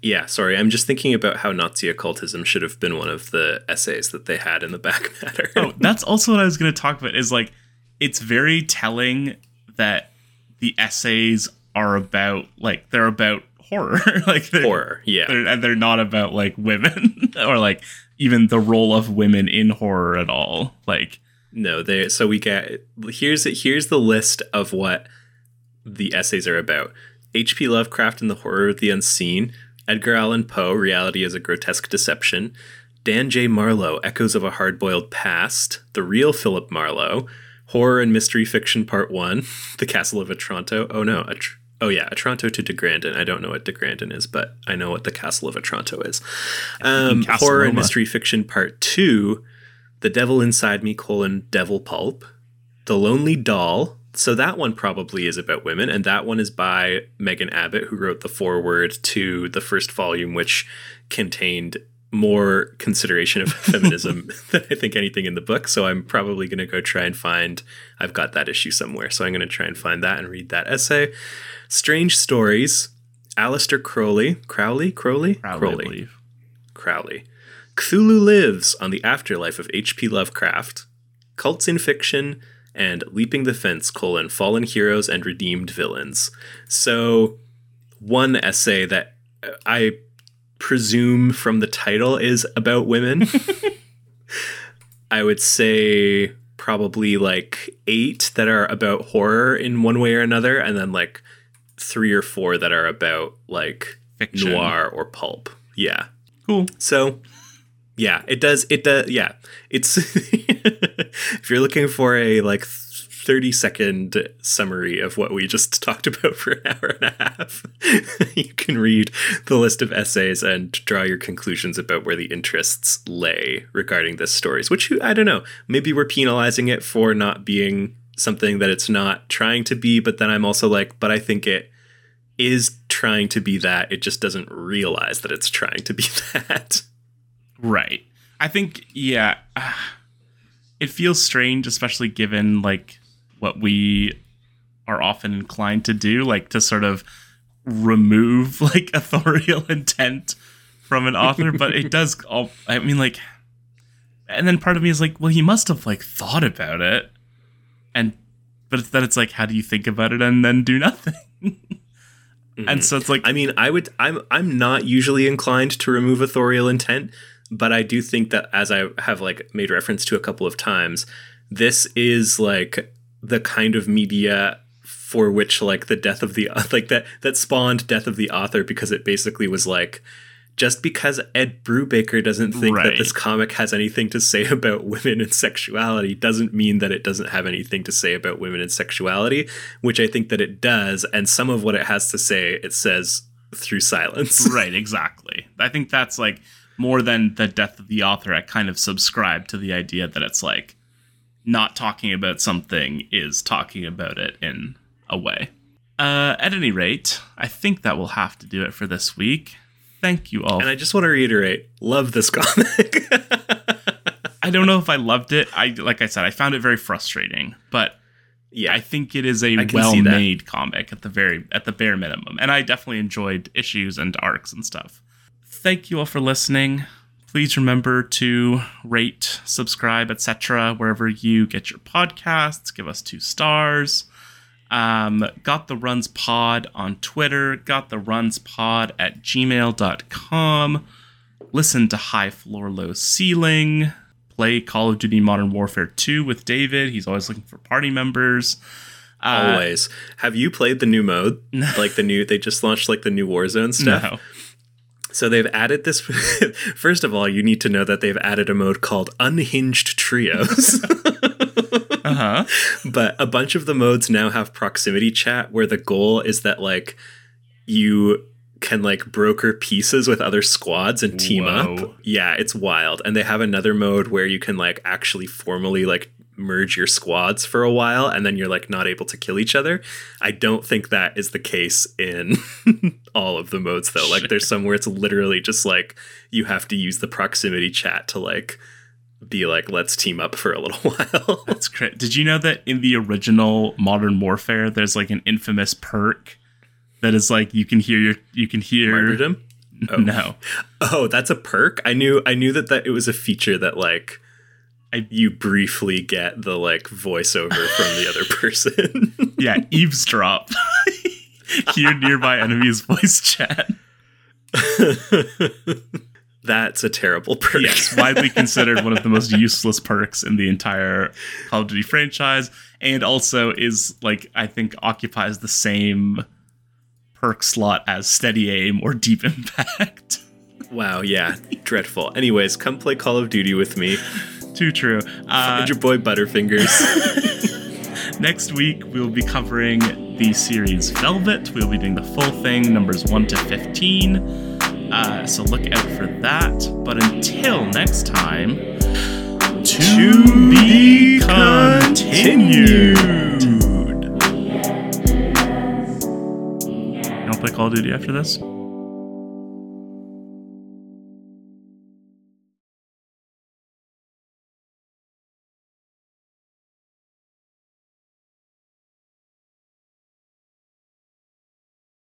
yeah. Sorry, I'm just thinking about how Nazi occultism should have been one of the essays that they had in the back matter. Oh, that's also what I was going to talk about. Is like, it's very telling that the essays are about like they're about horror, like they're, Horror, yeah. they're, and they're not about like women or like even the role of women in horror at all. Like, No, they so we get here's here's the list of what the essays are about. H.P. Lovecraft and the Horror of the Unseen, Edgar Allan Poe, Reality is a Grotesque Deception, Dan J. Marlowe, Echoes of a Hard-Boiled Past, The Real Philip Marlowe, Horror and Mystery Fiction Part 1, The Castle of Otranto. Oh no, Oh yeah, Otranto to De Grandin. I don't know what De Grandin is, but I know what the Castle of Otranto is. Um, horror and Mystery Fiction Part 2, The Devil Inside Me, colon, Devil Pulp, The Lonely Doll. So that one probably is about women, and that one is by Megan Abbott, who wrote the foreword to the first volume, which contained more consideration of feminism than I think anything in the book. So I'm probably going to go try and find. I've got that issue somewhere, so I'm going to try and find that and read that essay. Strange Stories, Aleister Crowley, Crowley, Crowley, Crowley, believe. Crowley. Cthulhu Lives on the Afterlife of H.P. Lovecraft, Cults in Fiction, and Leaping the Fence, colon, Fallen Heroes and Redeemed Villains. So, one essay that I presume from the title is about women. I would say probably like eight that are about horror in one way or another, and then like three or four that are about like Fiction. noir or pulp. Yeah. Cool. So, yeah, it does. It does. Yeah, it's if you're looking for a like 30 second summary of what we just talked about for an hour and a half, you can read the list of essays and draw your conclusions about where the interests lay regarding this stories. Which I don't know. Maybe we're penalizing it for not being something that it's not trying to be. But then I'm also like, but I think it is trying to be that. It just doesn't realize that it's trying to be that. Right. I think yeah, it feels strange, especially given like what we are often inclined to do, like to sort of remove like authorial intent from an author. but it does. All I mean, like, and then part of me is like, well, he must have like thought about it, and but it's, then it's like, how do you think about it and then do nothing? And so it's mm-hmm. like, I mean, I would I'm I'm not usually inclined to remove authorial intent, but I do think that as I have like made reference to a couple of times, this is like the kind of media for which like the death of the like that that spawned death of the author because it basically was like just because Ed Brubaker doesn't think that this comic has anything to say about women and sexuality doesn't mean that it doesn't have anything to say about women and sexuality, which I think that it does. And some of what it has to say, it says through silence. right exactly i think that's like more than the death of the author i kind of subscribe to the idea that it's like not talking about something is talking about it in a way uh, at any rate i think that will have to do it for this week thank you all And I just want to reiterate, love this comic. i don't know if i loved it i like i said i found it very frustrating but yeah, I think it is a I can see that. well-made comic at the very at the bare minimum, and I definitely enjoyed issues and arcs and stuff. Thank you all for listening. Please remember to rate, subscribe, etc. wherever you get your podcasts. Give us two stars. Um, got the runs pod on Twitter. Got the runs pod at gmail.com. Listen to High Floor Low Ceiling play Call of Duty Modern Warfare 2 with David. He's always looking for party members. Uh, Always. Have you played the new mode? Like the new, they just launched like the new Warzone stuff. no. So they've added this. First of all, you need to know that they've added a mode called Unhinged Trios. Uh huh. but a bunch of the modes now have proximity chat where the goal is that like you can like broker pieces with other squads and team up. Yeah, it's wild. And they have another mode where you can like actually formally like merge your squads for a while and then you're like not able to kill each other. I don't think that is the case in all of the modes though. Like there's some where it's literally just like you have to use the proximity chat to like be like let's team up for a little while. That's great. Did you know that in the original Modern Warfare, there's like an infamous perk that is like you can hear your you can hear Martyrdom? Oh. no Oh, that's a perk. I knew I knew that that it was a feature that like I- you briefly get the like voiceover from the other person. yeah eavesdrop hear nearby enemies voice chat that's a terrible perk. yes widely considered one of the most useless perks in the entire Call of Duty franchise and also is like I think occupies the same perk slot as steady aim or deep impact wow, yeah. Dreadful. Anyways, come play Call of Duty with me. Too true uh, Find your boy Butterfingers. Next week, we'll be covering the series Velvet. We'll be doing the full thing, numbers 1 to 15. Uh, so look out for that. But until next time, to, be continued. You want to play Call of Duty after this?